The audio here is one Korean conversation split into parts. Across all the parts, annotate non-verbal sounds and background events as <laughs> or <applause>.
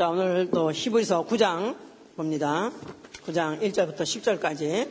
자, 오늘 또 히브리서 9장 봅니다. 9장 1절부터 10절까지.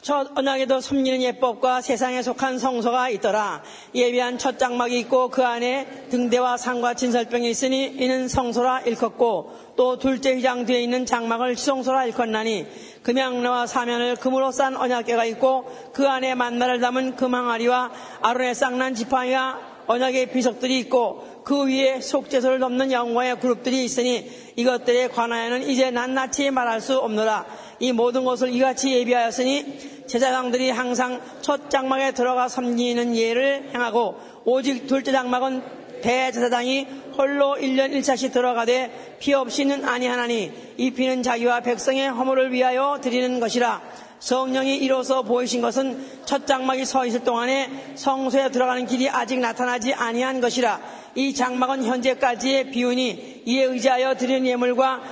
첫 언약에도 섬기는 예법과 세상에 속한 성소가 있더라. 예비한 첫 장막이 있고 그 안에 등대와 상과 진설병이 있으니 이는 성소라 일컫고 또 둘째 휘장 뒤에 있는 장막을 시성소라 일컫나니 금양나와 사면을 금으로 싼 언약궤가 있고 그 안에 만나를 담은 금항아리와 아론의 쌍난 지팡이와 언약의 비석들이 있고 그 위에 속죄소를 덮는 영광의 그룹들이 있으니 이것들에 관하여는 이제 낱낱이 말할 수 없노라. 이 모든 것을 이같이 예비하였으니 제사장들이 항상 첫 장막에 들어가 섬기는 예를 행하고 오직 둘째 장막은 대제사장이 홀로 1년 1차씩 들어가되 피 없이는 아니하나니 이 피는 자기와 백성의 허물을 위하여 드리는 것이라 성령이 이로써 보이신 것은 첫 장막이 서 있을 동안에 성소에 들어가는 길이 아직 나타나지 아니한 것이라 이 장막은 현재까지의 비운이 이에 의지하여 드리는 예물과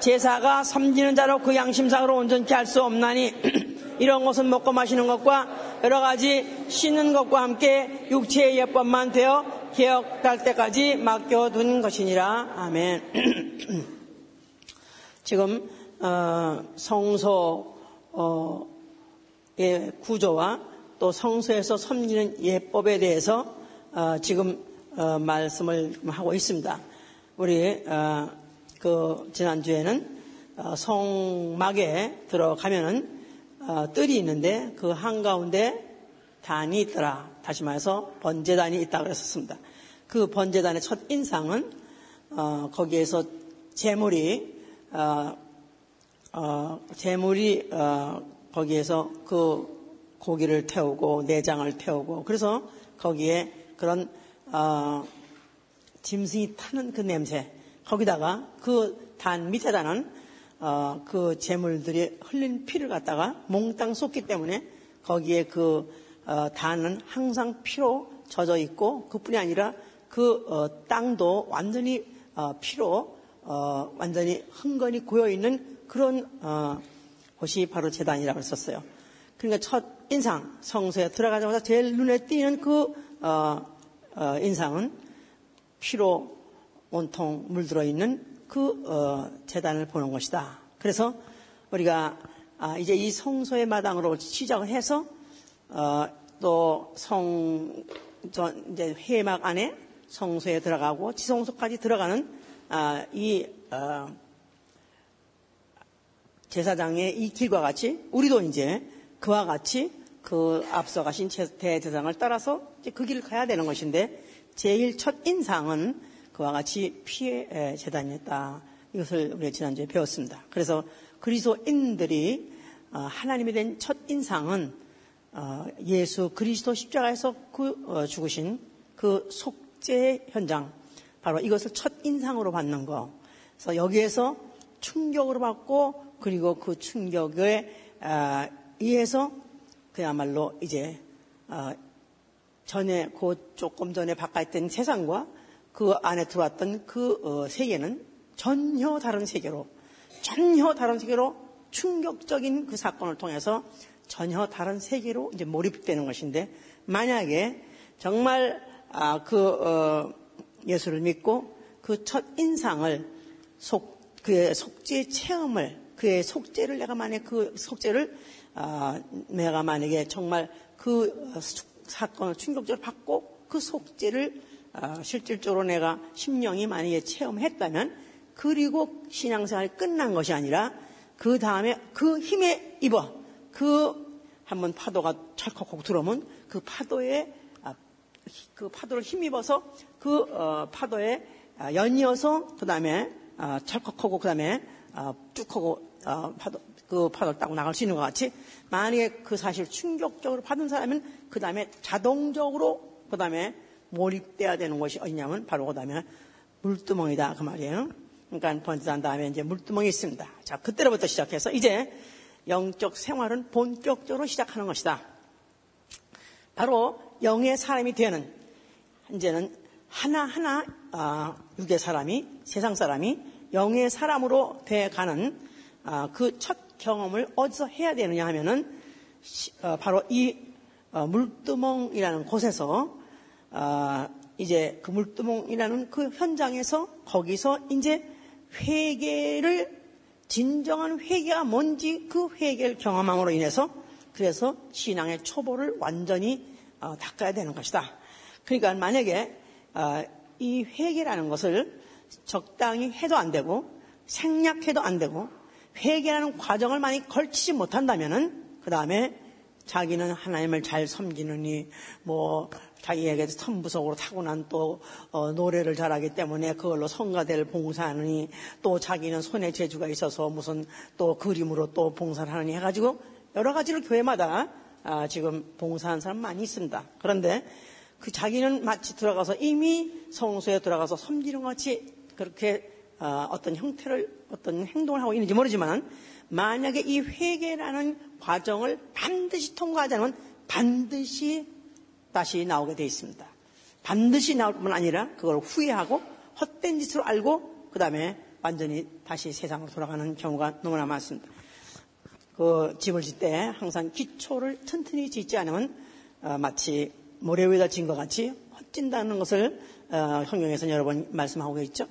제사가 섬기는 자로 그 양심상으로 온전케 할 수 없나니 <clears throat> 이런 것은 먹고 마시는 것과 여러 가지 씻는 것과 함께 육체의 예법만 되어 개혁될 때까지 맡겨둔 것이니라 아멘. <clears throat> 지금 어, 성소 어, 의 구조와 또 성소에서 섬기는 예법에 대해서 어, 지금 어, 말씀을 하고 있습니다. 우리 어, 그 지난주에는 어, 성막에 들어가면은 어, 뜰이 있는데 그 한가운데 단이 있더라. 다시 말해서 번제단이 있다고 그랬었습니다. 그 번제단의 첫 인상은 어, 거기에서 재물이 어, 어, 재물이 어, 거기에서 그 고기를 태우고 내장을 태우고 그래서 거기에 그런 어, 짐승이 타는 그 냄새 거기다가 그 단 밑에다는 어, 그 재물들이 흘린 피를 갖다가 몽땅 쏟기 때문에 거기에 그 어, 단은 항상 피로 젖어 있고 그뿐이 아니라 그 어, 땅도 완전히 어, 피로 어, 완전히 흥건히 고여 있는 그런 어, 곳이 바로 재단이라고 했었어요. 그러니까 첫 인상 성소에 들어가자마자 제일 눈에 띄는 그 어, 어, 인상은 피로 온통 물들어 있는 그 어, 재단을 보는 것이다. 그래서 우리가 아, 이제 이 성소의 마당으로 시작을 해서 어, 또성 이제 회막 안에 성소에 들어가고 지성소까지 들어가는 아, 이 어, 제사장의 이 길과 같이 우리도 이제 그와 같이 그 앞서 가신 대제사장을 따라서 그 길을 가야 되는 것인데 제일 첫 인상은 그와 같이 피의 재단이었다. 이것을 우리가 지난주에 배웠습니다. 그래서 그리스도인들이 어, 하나님에 대한 첫 인상은 어, 예수 그리스도 십자가에서 그 어, 죽으신 그 속죄 현장 바로 이것을 첫 인상으로 받는 거. 그래서 여기에서 충격으로 받고 그리고 그 충격에 의해서 그야말로 이제 전에 그 조금 전에 바깥에 있던 세상과 그 안에 들어왔던 그 세계는 전혀 다른 세계로 전혀 다른 세계로 충격적인 그 사건을 통해서 전혀 다른 세계로 이제 몰입되는 것인데 만약에 정말 아, 그 어, 예수를 믿고 그 첫 인상을 속 그의 속죄 체험을 그의 속죄를 내가 만약 그 속죄를 아, 내가 만약에 정말 그 사건을 충격적으로 받고 그 속죄를 아, 실질적으로 내가 심령이 만약에 체험했다면 그리고 신앙생활이 끝난 것이 아니라 그 다음에 그 힘에 입어 그 한번 파도가 철컥하고 들어오면 그 파도에 아, 그 파도를 힘입어서 그 어, 파도에 아, 연이어서 그 다음에 철컥하고 그 다음에 쭉 하고 어, 파도 그 파도를 따고 나갈 수 있는 것 같이 만약에 그 사실 충격적으로 받은 사람은 그 다음에 자동적으로 그 다음에 몰입돼야 되는 것이 어디냐면 바로 그 다음에 물두멍이다 그 말이에요. 그러니까 번지한 다음에 이제 물두멍이 있습니다. 자 그때로부터 시작해서 이제 영적 생활은 본격적으로 시작하는 것이다. 바로 영의 사람이 되는 이제는 하나하나 아, 육의 사람이 세상 사람이 영의 사람으로 돼가는 아, 그첫 경험을 어디서 해야 되느냐 하면은 어, 바로 이 어, 물두멍이라는 곳에서 아, 이제 그 물두멍이라는 그 현장에서 거기서 이제 회개를 진정한 회개가 뭔지 그 회개를 경험함으로 인해서 그래서 신앙의 초보를 완전히 어, 닦아야 되는 것이다. 그러니까 만약에 어, 이 회개라는 것을 적당히 해도 안 되고 생략해도 안 되고 회개라는 과정을 많이 걸치지 못한다면은 그 다음에 자기는 하나님을 잘 섬기느니 뭐 자기에게 선부속으로 타고난 또 어, 노래를 잘하기 때문에 그걸로 성가대를 봉사하느니 또 자기는 손에 재주가 있어서 무슨 또 그림으로 또 봉사를 하느니 해가지고 여러 가지로 교회마다 아, 지금 봉사하는 사람 많이 있습니다. 그런데 그 자기는 마치 들어가서 이미 성소에 들어가서 섬기는 것 같이 그렇게 어, 어떤 형태를 어떤 행동을 하고 있는지 모르지만 만약에 이 회개라는 과정을 반드시 통과하지 않으면 반드시 다시 나오게 돼 있습니다. 반드시 나올 뿐만 아니라 그걸 후회하고 헛된 짓으로 알고 그 다음에 완전히 다시 세상으로 돌아가는 경우가 너무나 많습니다. 그 집을 짓 때 항상 기초를 튼튼히 짓지 않으면 어, 마치 모래 위에다 진 것 같이 헛진다는 것을 어, 성경에서 여러 번 말씀하고 있죠.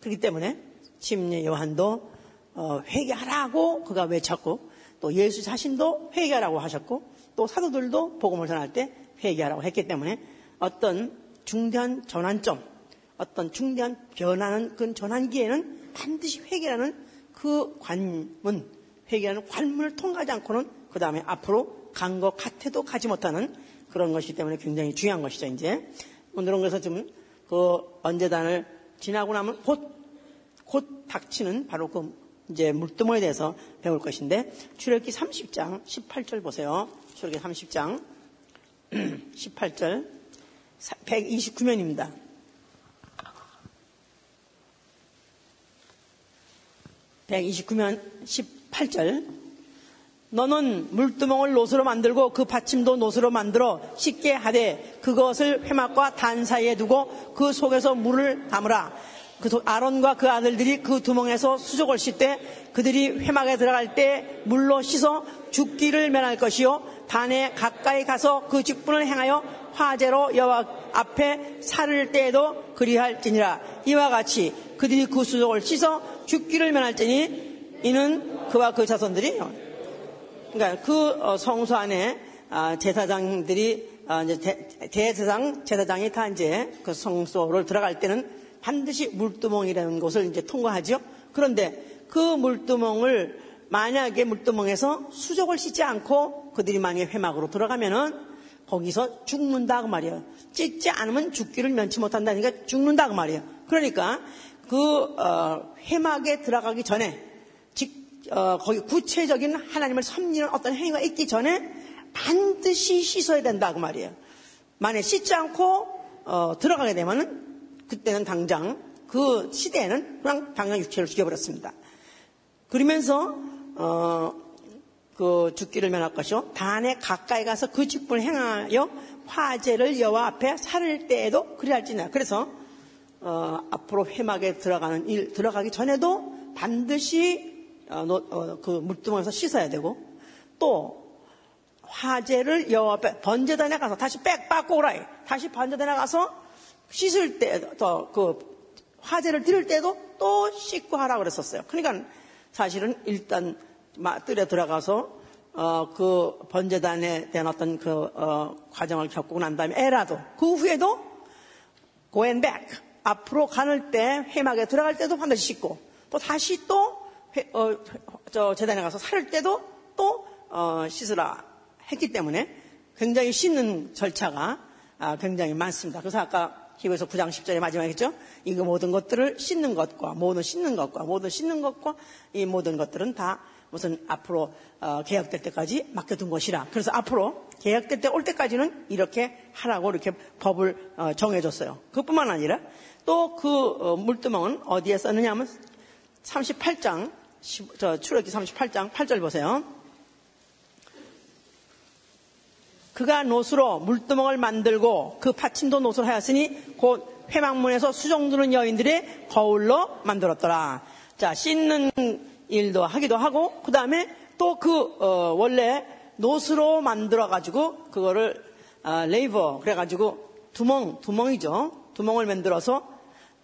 그렇기 때문에 침례 요한도 어, 회개하라고 그가 외쳤고 또 예수 자신도 회개하라고 하셨고 또 사도들도 복음을 전할 때 회개하라고 했기 때문에 어떤 중대한 전환점, 어떤 중대한 변화는 그 전환기에는 반드시 회개라는 그 관문, 회개라는 관문을 통과하지 않고는 그 다음에 앞으로 간 것 같아도 가지 못하는 그런 것이기 때문에 굉장히 중요한 것이죠, 이제. 오늘은 그래서 좀그 언제단을 지나고 나면 곧, 곧 닥치는 바로 그 이제 물두멍에 대해서 배울 것인데, 출애기 30장 18절 보세요. 출애기 30장 18절 129면입니다. (129면) 18절 너는 물두멍을 노수로 만들고 그 받침도 노수로 만들어 쉽게 하되 그것을 회막과 단 사이에 두고 그 속에서 물을 담으라. 그 아론과 그 아들들이 그 두멍에서 수족을 씻되 그들이 회막에 들어갈 때 물로 씻어 죽기를 면할 것이요. 단에 가까이 가서 그 직분을 행하여 화재로 여호와 앞에 살을 때에도 그리할지니라. 이와 같이 그들이 그 수족을 씻어 죽기를 면할지니 이는 그와 그 자손들이 그러니까 그 어, 성소 안에 아, 제사장들이 아, 이제 대제사장 제사장이 다 이제 그 성소를 들어갈 때는 반드시 물두멍이라는 곳을 이제 통과하죠. 그런데 그 물두멍을 만약에 물두멍에서 수족을 씻지 않고 그들이 만약에 회막으로 들어가면은 거기서 죽는다 그 말이에요. 찢지 않으면 죽기를 면치 못한다니까 죽는다 그 말이에요. 그러니까 그 어, 회막에 들어가기 전에 어, 거기 구체적인 하나님을 섬기는 어떤 행위가 있기 전에 반드시 씻어야 된다 그 말이에요. 만약 씻지 않고 어, 들어가게 되면은 그때는 당장 그 시대에는 그냥 당장 육체를 죽여버렸습니다. 그러면서 어, 그 죽기를 면할 것이요 단에 가까이 가서 그 직분을 행하여 화제를 여와 앞에 살을 때에도 그리할지냐. 그래서 어, 앞으로 회막에 들어가는 일 들어가기 전에도 반드시 어, 어, 그 물두멍에서 씻어야 되고 또 화재를 여호와 앞에 번제단에 가서 다시 빽 빠고 오라 다시 번제단에 가서 씻을 때그 화재를 드릴 때도 또 씻고 하라 그랬었어요. 그러니까 사실은 일단 뜰에 들어가서 어, 그 번제단에 대한 어떤 그 어, 과정을 겪고 난 다음에 에라도 그 후에도 go and back 앞으로 가는 때 회막에 들어갈 때도 반드시 씻고 또 다시 또 회, 어, 저 재단에 가서 살을 때도 또 어, 씻으라 했기 때문에 굉장히 씻는 절차가 아, 굉장히 많습니다. 그래서 아까 히브리서 9장 10절에 마지막에 했죠. 이거 모든 것들을 씻는 것과 모든 씻는 것과 모든 씻는 것과 이 모든 것들은 다 무슨 앞으로 어, 계약될 때까지 맡겨둔 것이라. 그래서 앞으로 계약될 때 올 때까지는 이렇게 하라고 이렇게 법을 어, 정해줬어요. 그뿐만 아니라 또그 어, 물두멍은 어디에 썼느냐 하면 38장 저 출애기 38장 8절 보세요. 그가 노수로 물두멍을 만들고 그 파침도 노수로 하였으니 곧 회막문에서 수종드는 여인들의 거울로 만들었더라. 자 씻는 일도 하기도 하고 그 다음에 또그 어, 원래 놋으로 만들어 가지고 그거를 어, laver 그래 가지고 두멍 두멍이죠. 두멍을 만들어서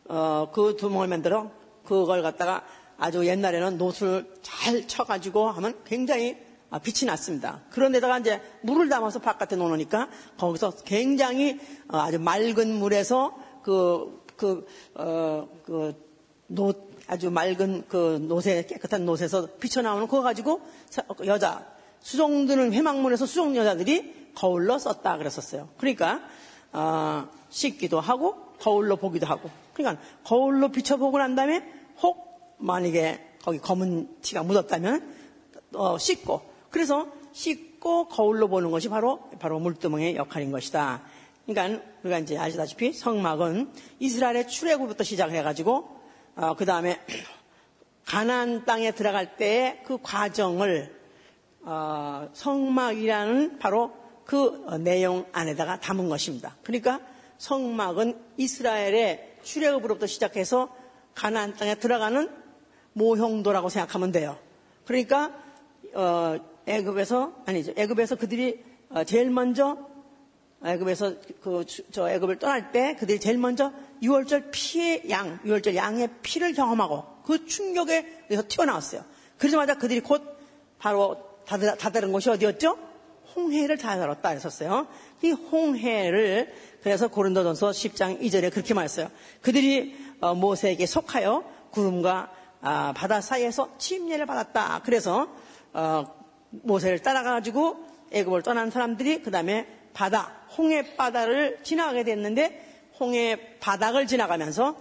어, 그 두멍을 만들어 그걸 갖다가 아주 옛날에는 놋을 잘 쳐가지고 하면 굉장히 아, 빛이 났습니다. 그런데다가 이제 물을 담아서 바깥에 놓으니까 거기서 굉장히 어, 아주 맑은 물에서 그, 그, 어, 그, 노, 아주 맑은 그 놋에, 깨끗한 놋에서 비쳐나오는 그거 가지고 여자, 수종드는 회막문에서 수종 여자들이 거울로 썼다 그랬었어요. 그러니까, 어, 씻기도 하고 거울로 보기도 하고. 그러니까 거울로 비춰보고 난 다음에 혹 만약에 거기 검은 티가 묻었다면 어, 씻고 그래서 씻고 거울로 보는 것이 바로 바로 물두멍의 역할인 것이다. 그러니까 우리가 이제 아시다시피 성막은 이스라엘의 출애굽부터 시작해가지고 어, 그 다음에 <clears throat> 가나안 땅에 들어갈 때의 그 과정을 어, 성막이라는 바로 그 내용 안에다가 담은 것입니다. 그러니까 성막은 이스라엘의 출애굽으로부터 시작해서 가나안 땅에 들어가는 모형도라고 생각하면 돼요. 그러니까 어, 애굽에서 아니죠. 애굽에서 그들이 어, 제일 먼저 애굽에서 그 저 애굽을 떠날 때 그들이 제일 먼저 6월절 피의 양, 6월절 양의 피를 경험하고 그 충격에 의해서 튀어나왔어요. 그러자마자 그들이 곧 바로 다다른 곳이 어디였죠? 홍해를 다다뤘다 했었어요. 이 홍해를 그래서 고린도전서 10장 2절에 그렇게 말했어요. 그들이 어, 모세에게 속하여 구름과 아, 바다 사이에서 침례를 받았다. 그래서 어, 모세를 따라가지고 애굽을 떠난 사람들이 그 다음에 바다 홍해 바다를 지나가게 됐는데 홍해 바닥을 지나가면서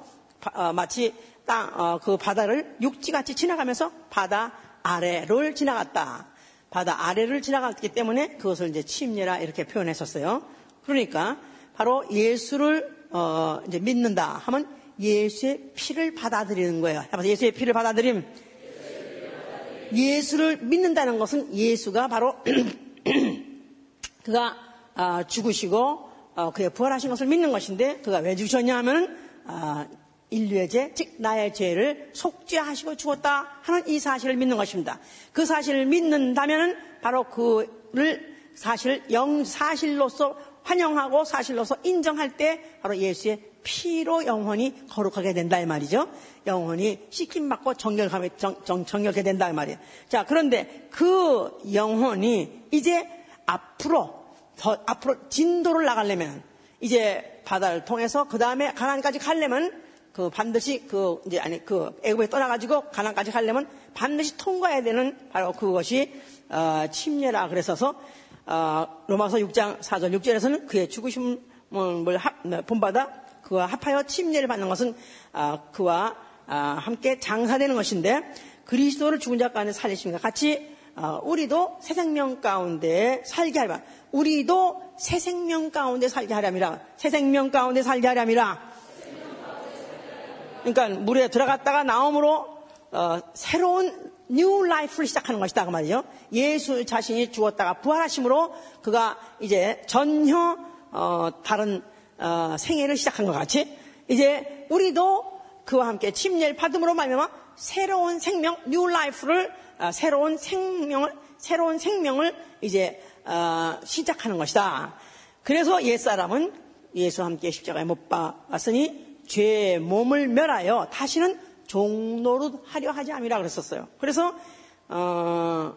어, 마치 땅그 바다를 육지같이 지나가면서 바다 아래를 지나갔다. 바다 아래를 지나갔기 때문에 그것을 이제 침례라 이렇게 표현했었어요. 그러니까 바로 예수를 어, 이제 믿는다 하면 예수의 피를 받아들이는 거예요. 예수의 피를 받아들임. 예수를 믿는다는 것은 예수가 바로 <clears throat> 그가 아, 죽으시고 어, 그의 부활하신 것을 믿는 것인데 그가 왜 죽으셨냐 하면 아, 인류의 죄, 즉 나의 죄를 속죄하시고 죽었다 하는 이 사실을 믿는 것입니다. 그 사실을 믿는다면 바로 그를 사실 영 사실로서 환영하고 사실로서 인정할 때 바로 예수의 피로 영혼이 거룩하게 된다 이 말이죠. 영혼이 씻김 받고 정결하게 정, 정, 정결하게 된다 이 말이에요. 자 그런데 그 영혼이 이제 앞으로 더 앞으로 진도를 나가려면 이제 바다를 통해서 그 다음에 가나안까지 가려면 그 반드시 그 이제 아니 그 애굽에 떠나가지고 가나안까지 가려면 반드시 통과해야 되는 바로 그것이 어, 침례라 어, 로마서 6장 4절 6절에서는 그의 죽으심을 네, 본받아 그와 합하여 침례를 받는 것은 어, 그와 어, 함께 장사되는 것인데 그리스도를 죽은 자 가운데 살리심과 같이 어, 우리도 새 생명 가운데 살게 하라. 우리도 새 생명 가운데 살게 하려 함이라. 새 생명 가운데 살게 하려 함이라. 그러니까 물에 들어갔다가 나옴으로 어, 새로운 new life를 시작하는 것이다 그 말이죠. 예수 자신이 죽었다가 부활하심으로 그가 이제 전혀 어, 다른 어, 생애를 시작한 것 같이 이제 우리도 그와 함께 침례를 받음으로 말미암아 새로운 생명, new life를 어, 새로운 생명을 새로운 생명을 이제 어, 시작하는 것이다. 그래서 옛 사람은 예수와 함께 십자가에 못 박았으니 죄의 몸을 멸하여 다시는 종노릇 하려 하지 않으라 그랬었어요. 그래서 어,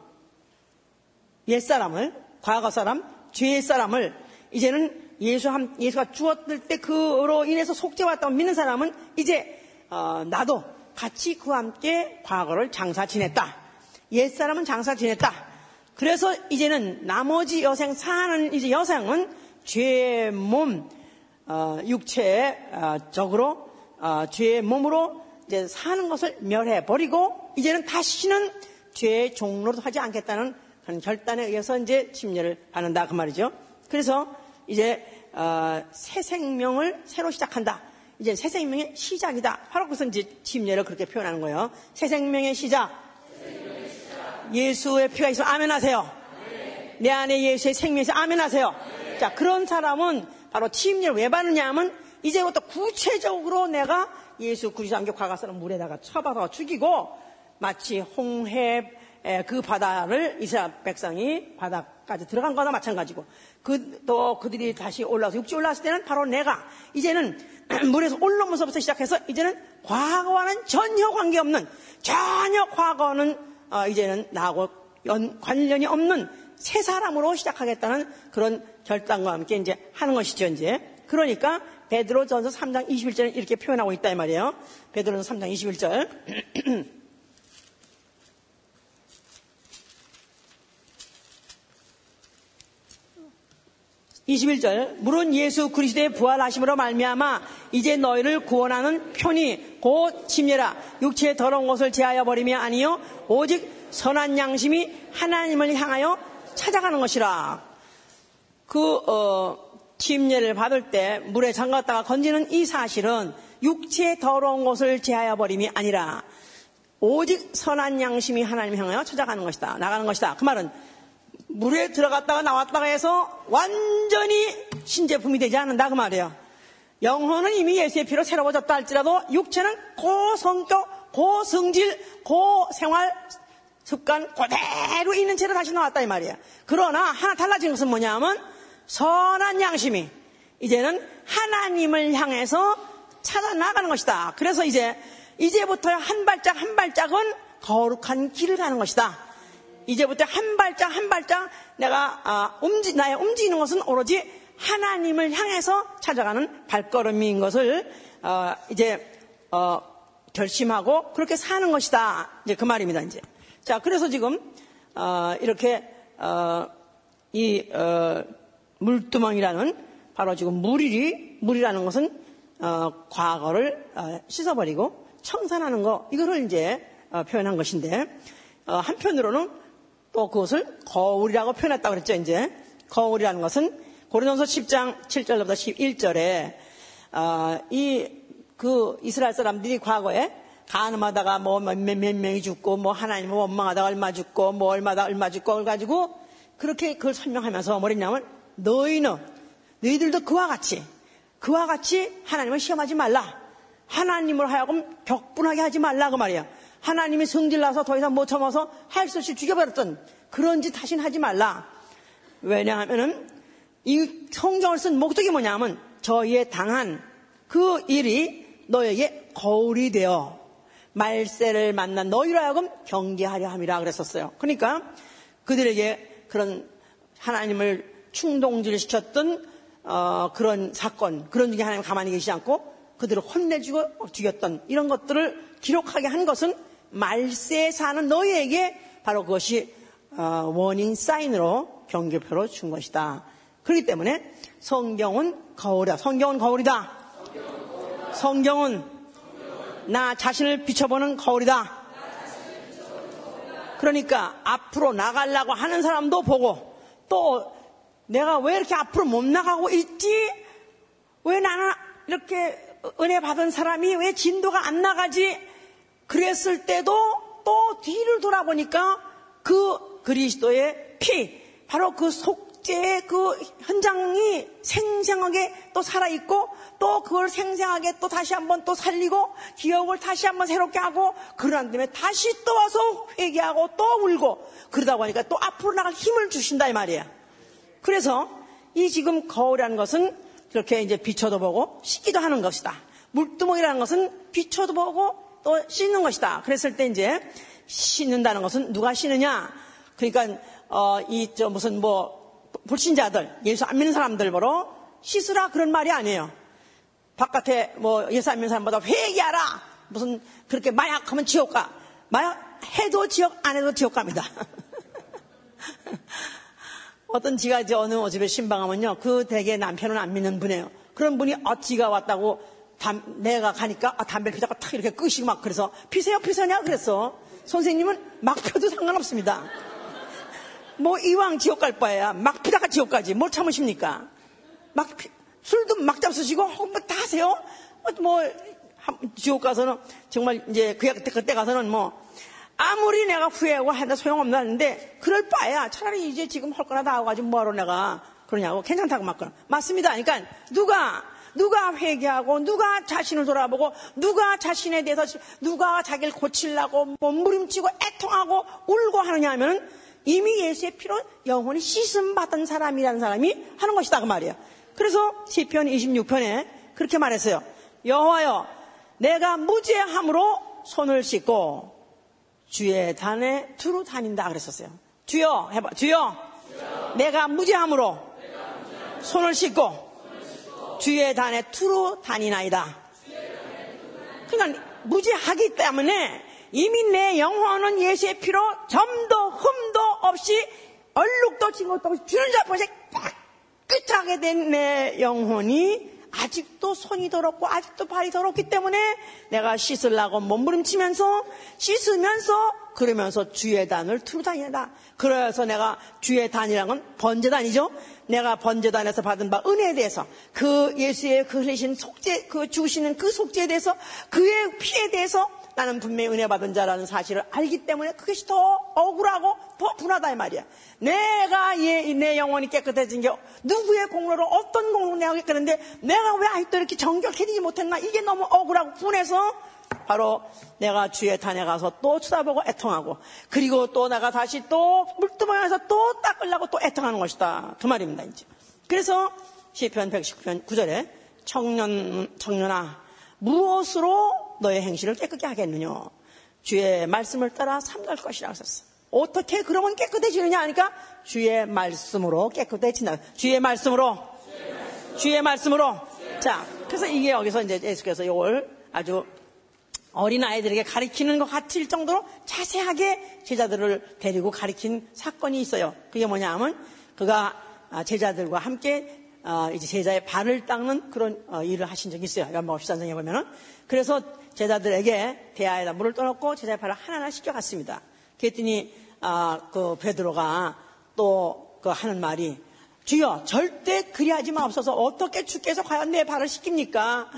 옛 사람을 과거 사람, 죄의 사람을 이제는 예수 한, 예수가 죽었을 때 그로 인해서 속죄받다고 믿는 사람은 이제 어, 나도 같이 그와 함께 과거를 장사 지냈다. 옛 사람은 장사 지냈다. 그래서 이제는 나머지 여생 사는 이제 여생은 죄의 몸, 어, 육체적으로 어, 죄의 몸으로 이제 사는 것을 멸해 버리고 이제는 다시는 죄의 종로도 하지 않겠다는 그런 결단에 의해서 이제 침례를 받는다 그 말이죠. 그래서 이제 어, 새 생명을 새로 시작한다. 이제 새 생명의 시작이다. 바로 그것은 이제 침례를 그렇게 표현하는 거예요. 새 생명의 시작. 예수의 피가 있으면 아멘 하세요. 내 안에 예수의 생명이 있어 아멘 하세요. 자, 그런 사람은 바로 침례를 왜 받느냐 하면 이제부터 구체적으로 내가 예수 그리스도 함께 과거사는 물에다가 쳐박아 죽이고 마치 홍해 에, 그 바다를 이스라엘 백성이 바다까지 들어간 거나 마찬가지고 그 또 그들이 다시 올라와서 육지 올라왔을 때는 바로 내가 이제는 <clears throat> 물에서 올라오면서부터 시작해서 이제는 과거와는 전혀 관계없는 전혀 과거는 어, 이제는 나하고 연, 관련이 없는 새 사람으로 시작하겠다는 그런 결단과 함께 이제 하는 것이죠 이제. 그러니까 베드로전서 3장 21절에 이렇게 표현하고 있다 이 말이에요. 베드로전서 3장 21절. 21절. 물은 예수 그리스도의 부활하심으로 말미암아 이제 너희를 구원하는 편이 곧 침례라. 육체의 더러운 것을 제하여 버리며 아니요 오직 선한 양심이 하나님을 향하여 찾아가는 것이라. 그 어, 침례를 받을 때 물에 잠갔다가 건지는 이 사실은 육체의 더러운 것을 제하여 버림이 아니라 오직 선한 양심이 하나님 향하여 찾아가는 것이다 나가는 것이다 그 말은 물에 들어갔다가 나왔다가 해서 완전히 신제품이 되지 않는다 그 말이에요. 영혼은 이미 예수의 피로 새로워졌다 할지라도 육체는 고성격, 고성질, 고생활 습관 그대로 있는 채로 다시 나왔다 이 말이에요. 그러나 하나 달라진 것은 뭐냐면 선한 양심이 이제는 하나님을 향해서 찾아 나가는 것이다. 그래서 이제 이제부터 한 발짝 한 발짝은 거룩한 길을 가는 것이다. 이제부터 한 발짝 한 발짝 내가 아, 움직 나의 움직이는 것은 오로지 하나님을 향해서 찾아가는 발걸음인 것을 어, 이제 어, 결심하고 그렇게 사는 것이다. 이제 그 말입니다. 이제 자 그래서 지금 어, 이렇게 이 물두멍이라는 바로 지금 물이 물이라는 것은 과거를 씻어버리고 청산하는 거 이거를 이제 표현한 것인데 한편으로는 또 그것을 거울이라고 표현했다고 그랬죠, 이제. 거울이라는 것은 고린도서 10장 7절부터 11절에 어, 이, 그 이스라엘 사람들이 과거에 가늠하다가 뭐 몇, 몇, 몇 명이 죽고 뭐 하나님을 원망하다가 얼마 죽고 뭐 얼마다 얼마 죽고 그걸 가지고 그렇게 그걸 설명하면서 뭐랬냐면 너희는 너희들도 그와 같이 그와 같이 하나님을 시험하지 말라. 하나님을 하여금 격분하게 하지 말라 그 말이야. 하나님이 성질나서 더 이상 못 참아서 할 수 없이 죽여버렸던 그런 짓 다신 하지 말라. 왜냐하면은 이 성경을 쓴 목적이 뭐냐면 저희의 당한 그 일이 너에게 거울이 되어 말세를 만난 너희로 하여금 경계하려 함이라 그랬었어요. 그러니까 그들에게 그런 하나님을 충동질시켰던 어, 그런 사건, 그런 중에 하나님 가만히 계시지 않고 그들을 혼내주고 죽였던 이런 것들을 기록하게 한 것은 말세에 사는 너희에게 바로 그것이 어, 원인 사인으로 경계표로 준 것이다. 그렇기 때문에 성경은 거울이다. 성경은 거울이다. 성경은 나 자신을 비춰보는 거울이다. 그러니까 앞으로 나가려고 하는 사람도 보고 또 내가 왜 이렇게 앞으로 못 나가고 있지? 왜 나는 이렇게 은혜 받은 사람이 왜 진도가 안 나가지? 그랬을 때도 또 뒤를 돌아보니까 그 그리스도의 피, 바로 그 속죄의 그 현장이 생생하게 또 살아있고 또 그걸 생생하게 또 다시 한번 또 살리고 기억을 다시 한번 새롭게 하고 그러한 다음에 다시 또 와서 회개하고 또 울고 그러다 보니까 또 앞으로 나갈 힘을 주신다 이 말이야. 그래서 이 지금 거울이라는 것은 그렇게 이제 비춰도 보고 씻기도 하는 것이다. 물두멍이라는 것은 비춰도 보고 또 씻는 것이다. 그랬을 때 이제 씻는다는 것은 누가 씻느냐? 그러니까 어, 이 저 무슨 뭐 불신자들 예수 안 믿는 사람들 보러 씻으라 그런 말이 아니에요. 바깥에 뭐 예수 안 믿는 사람보다 회개하라. 무슨 그렇게 마약하면 지옥 가. 마약 해도 지옥 안 해도 지옥 갑니다. <laughs> 어떤 지가 이제 어느 집에 신방하면요. 그 대개 남편은 안 믿는 분이에요. 그런 분이 어, 지가 왔다고 담, 내가 가니까 아, 담배를 피다가 탁 이렇게 끄시고 막 그래서 피세요 피세냐 그랬어. 선생님은 막 펴도 상관없습니다. 뭐 이왕 지옥 갈 바에야 막 피다가 지옥 가지 뭘 참으십니까? 막 피, 술도 막 잡수시고 뭐다 하세요. 뭐 지옥 가서는 정말 이제 그때 그때 가서는 뭐 아무리 내가 후회하고 한다 소용없는데 그럴 바에야 차라리 이제 지금 할 거나 다 하고 가지고 뭐하러 내가 그러냐고 괜찮다고 막 그러 맞습니다. 그러니까 누가 누가 회개하고 누가 자신을 돌아보고 누가 자신에 대해서 누가 자기를 고치려고 몸부림치고 애통하고 울고 하느냐 하면 이미 예수의 피로 영혼이 씻음 받은 사람이라는 사람이 하는 것이다 그 말이에요. 그래서 시편 26편에 그렇게 말했어요. 여호와여 내가 무죄함으로 손을 씻고 주의 단에 두루 다닌다 그랬었어요. 주여 해봐 주여, 주여. 내가 무죄함으로 손을 씻고 주의 단에 투로 다니나이다. 그러니까 무죄하기 때문에 이미 내 영혼은 예수의 피로 점도 흠도 없이 얼룩도 진 것도 없이 주는 자포에 깨끗하게 된 내 영혼이 아직도 손이 더럽고 아직도 발이 더럽기 때문에 내가 씻으려고 몸부림치면서 씻으면서 그러면서 주의 단을 투로 다니다. 그래서 내가 주의 단이라는 건 번제단이죠. 내가 번제단에서 받은 바 은혜에 대해서 그 예수의 그 흘리신 속죄, 그 주시는 그 속죄에 대해서 그의 피에 대해서 나는 분명히 은혜 받은 자라는 사실을 알기 때문에 그것이 더 억울하고 더 분하다 이 말이야. 내가 예, 내 영혼이 깨끗해진 게 누구의 공로로 어떤 공로로 내가 깨끗한데 내가 왜 아직도 이렇게 정결해지지 못했나 이게 너무 억울하고 분해서 바로 내가 주의 탄에 가서 또 쳐다보고 애통하고 그리고 또 내가 다시 또 물두멍에서 또 닦으려고 또 애통하는 것이다. 그 말입니다. 이제. 그래서 시편 119편 9절에 청년 청년아 무엇으로 너의 행실을 깨끗게 하겠느냐? 주의 말씀을 따라 삼갈 것이라고 썼어. 어떻게 그러면 깨끗해지느냐 하니까 주의 말씀으로 깨끗해진다. 주의 말씀으로. 주의 말씀으로. 자, 그래서 이게 여기서 이제 예수께서 이걸 아주 어린 아이들에게 가리키는 것 같을 정도로 자세하게 제자들을 데리고 가리킨 사건이 있어요. 그게 뭐냐 하면 그가 제자들과 함께 어, 이제 제자의 발을 닦는 그런 어, 일을 하신 적이 있어요. 연마업 13장에 보면은. 그래서 제자들에게 대야에다 물을 떠놓고 제자의 발을 하나하나 씻겨갔습니다. 그랬더니 아, 그 베드로가 또 그 하는 말이 주여 절대 그리하지 마옵소서 어떻게 주께서 과연 내 발을 씻깁니까?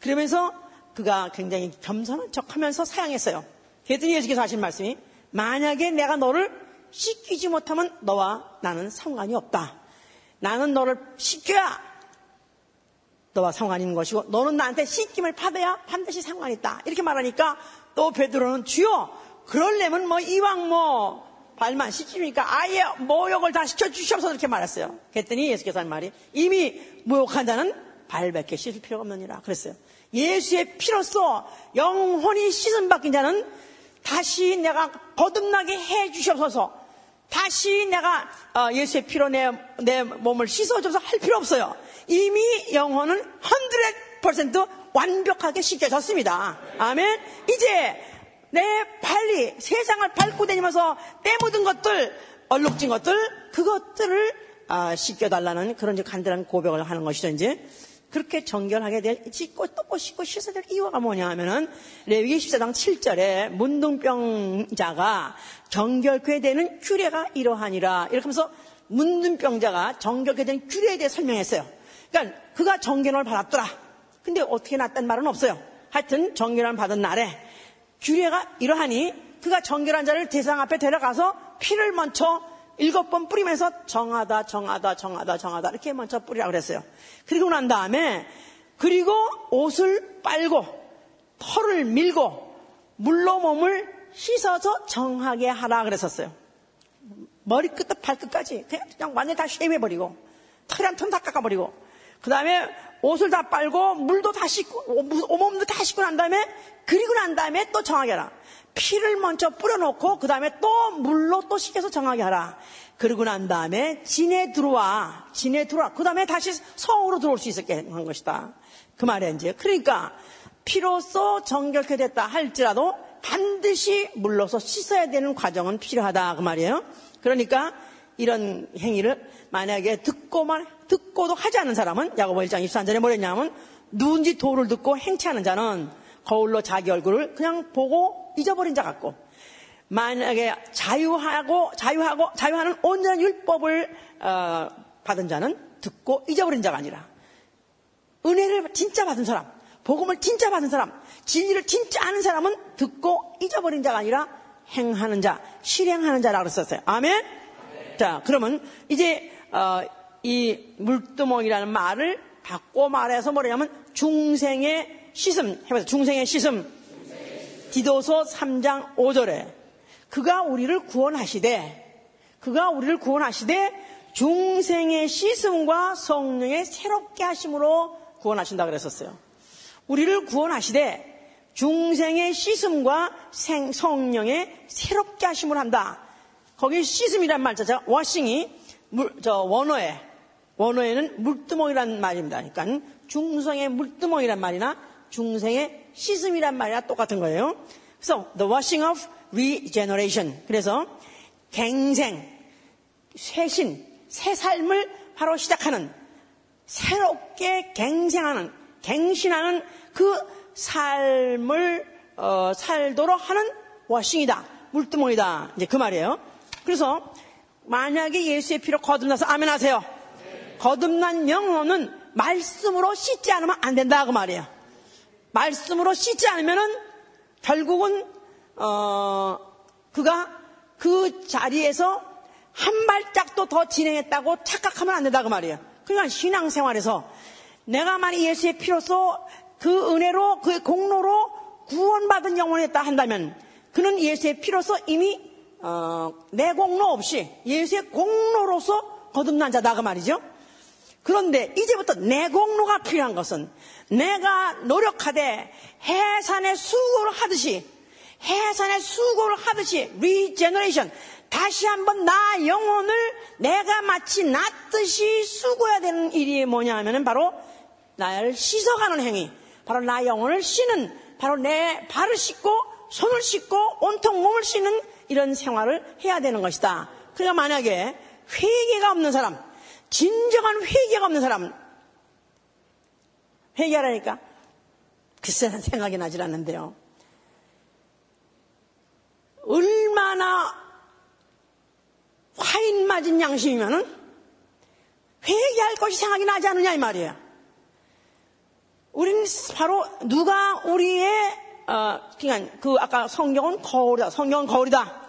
그러면서 그가 굉장히 겸손한 척하면서 사양했어요. 그랬더니 예수께서 하신 말씀이 만약에 내가 너를 씻기지 못하면 너와 나는 상관이 없다. 나는 너를 씻겨야 너와 상관이 있는 것이고 너는 나한테 씻김을 받아야 반드시 상관이 있다. 이렇게 말하니까 또 베드로는 주여 그럴려면 뭐 이왕 뭐 발만 씻기니까 아예 모욕을 다 시켜주시옵소서 이렇게 말했어요. 그랬더니 예수께서 한 말이 이미 모욕한 자는 발밖에 씻을 필요가 없느니라 그랬어요. 예수의 피로써 영혼이 씻음 받긴 자는 다시 내가 거듭나게 해 주시옵소서 다시 내가 어, 예수의 피로 내, 내 몸을 씻어줘서 할 필요 없어요. 이미 영혼은 100% 완벽하게 씻겨졌습니다. 아멘. 이제 내 발이 세상을 밟고 다니면서 때 묻은 것들, 얼룩진 것들, 그것들을 아, 씻겨달라는 그런 간단한 고백을 하는 것이죠. 이제 그렇게 정결하게 될 씻고 또 씻고 씻어야 될 이유가 뭐냐 하면은 레위기 14장 7절에 문둥병자가 정결케 되는 규례가 이러하니라 이렇게 하면서 문둥병자가 정결케 되는 규례에 대해 설명했어요. 그러니까 그가 정결을 받았더라. 근데 어떻게 났단 말은 없어요. 하여튼 정결을 받은 날에 규례가 이러하니 그가 정결한 자를 대상 앞에 데려가서 피를 먼저 일곱 번 뿌리면서 정하다, 정하다, 정하다, 정하다 이렇게 먼저 뿌리라 그랬어요. 그리고 난 다음에 그리고 옷을 빨고 털을 밀고 물로 몸을 씻어서 정하게 하라 그랬었어요. 머리끝부터 발끝까지 그냥, 그냥 완전히 다 쉐임해버리고 털한톤다 깎아버리고 그 다음에 옷을 다 빨고 물도 다 씻고 온몸도 다 씻고 난 다음에 그리고 난 다음에 또 정하게 하라. 피를 먼저 뿌려놓고 그 다음에 또 물로 또 씻겨서 정하게 하라. 그러고 난 다음에 진에 들어와. 진에 들어와. 그 다음에 다시 성으로 들어올 수 있게 한 것이다. 그 말이야 이제. 그러니까 피로써 정결케 됐다 할지라도 반드시 물러서 씻어야 되는 과정은 필요하다. 그 말이에요. 그러니까 이런 행위를 만약에 듣고만 듣고도 하지 않은 사람은 야고보 1장 23절에 뭐랬냐면 누군지 도를 듣고 행치하는 자는 거울로 자기 얼굴을 그냥 보고 잊어버린 자 같고 만약에 자유하고 자유하고 자유하는 온전한 율법을 어, 받은 자는 듣고 잊어버린 자가 아니라 은혜를 진짜 받은 사람, 복음을 진짜 받은 사람, 진리를 진짜 아는 사람은 듣고 잊어버린 자가 아니라 행하는 자, 실행하는 자라고 썼어요. 아멘. 네. 자, 그러면 이제 어, 이 물두멍이라는 말을 바꿔 말해서 뭐냐면 중생의 시슴 해봐서 중생의 시슴 디도서 3장 5절에 그가 우리를 구원하시되 그가 우리를 구원하시되 중생의 시슴과 성령의 새롭게 하심으로 구원하신다 그랬었어요. 우리를 구원하시되 중생의 시슴과 생, 성령의 새롭게 하심을 한다. 거기 시슴이란 말 자체가 워싱이 물, 저 원어에 원어에는 물두멍이란 말입니다. 그러니까 중성의 물두멍이란 말이나 중생의 시슴이란 말이나 똑같은 거예요. 그래서 the washing of regeneration. 그래서 갱생, 쇄신, 새 삶을 바로 시작하는 새롭게 갱생하는 갱신하는 그 삶을 어, 살도록 하는 워싱이다. 물두멍이다. 이제 그 말이에요. 그래서 만약에 예수의 피로 거듭나서 아멘 하세요. 거듭난 영혼은 말씀으로 씻지 않으면 안 된다. 그 말이에요. 말씀으로 씻지 않으면은 결국은, 어, 그가 그 자리에서 한 발짝도 더 진행했다고 착각하면 안 된다. 그 말이에요. 그러니까 신앙생활에서 내가 만약 예수의 피로서 그 은혜로 그 공로로 구원받은 영혼이었다 한다면 그는 예수의 피로서 이미 어, 내 공로 없이 예수의 공로로서 거듭난 자다 그 말이죠. 그런데 이제부터 내 공로가 필요한 것은 내가 노력하되 해산의 수고를 하듯이 해산의 수고를 하듯이 regeneration 다시 한번 나 영혼을 내가 마치 낫듯이 수고해야 되는 일이 뭐냐 하면은 바로 나를 씻어가는 행위 바로 나 영혼을 씻는 바로 내 발을 씻고 손을 씻고 온통 몸을 씻는 이런 생활을 해야 되는 것이다. 그러니까 만약에 회개가 없는 사람, 진정한 회개가 없는 사람, 회개하라니까 글쎄 생각이 나질 않는데요. 얼마나 화인 맞은 양심이면은 회개할 것이 생각이 나지 않느냐 이 말이에요. 우리는 바로 누가 우리의 어, 그냥 그 아까 성경은 거울이다. 성경은 거울이다.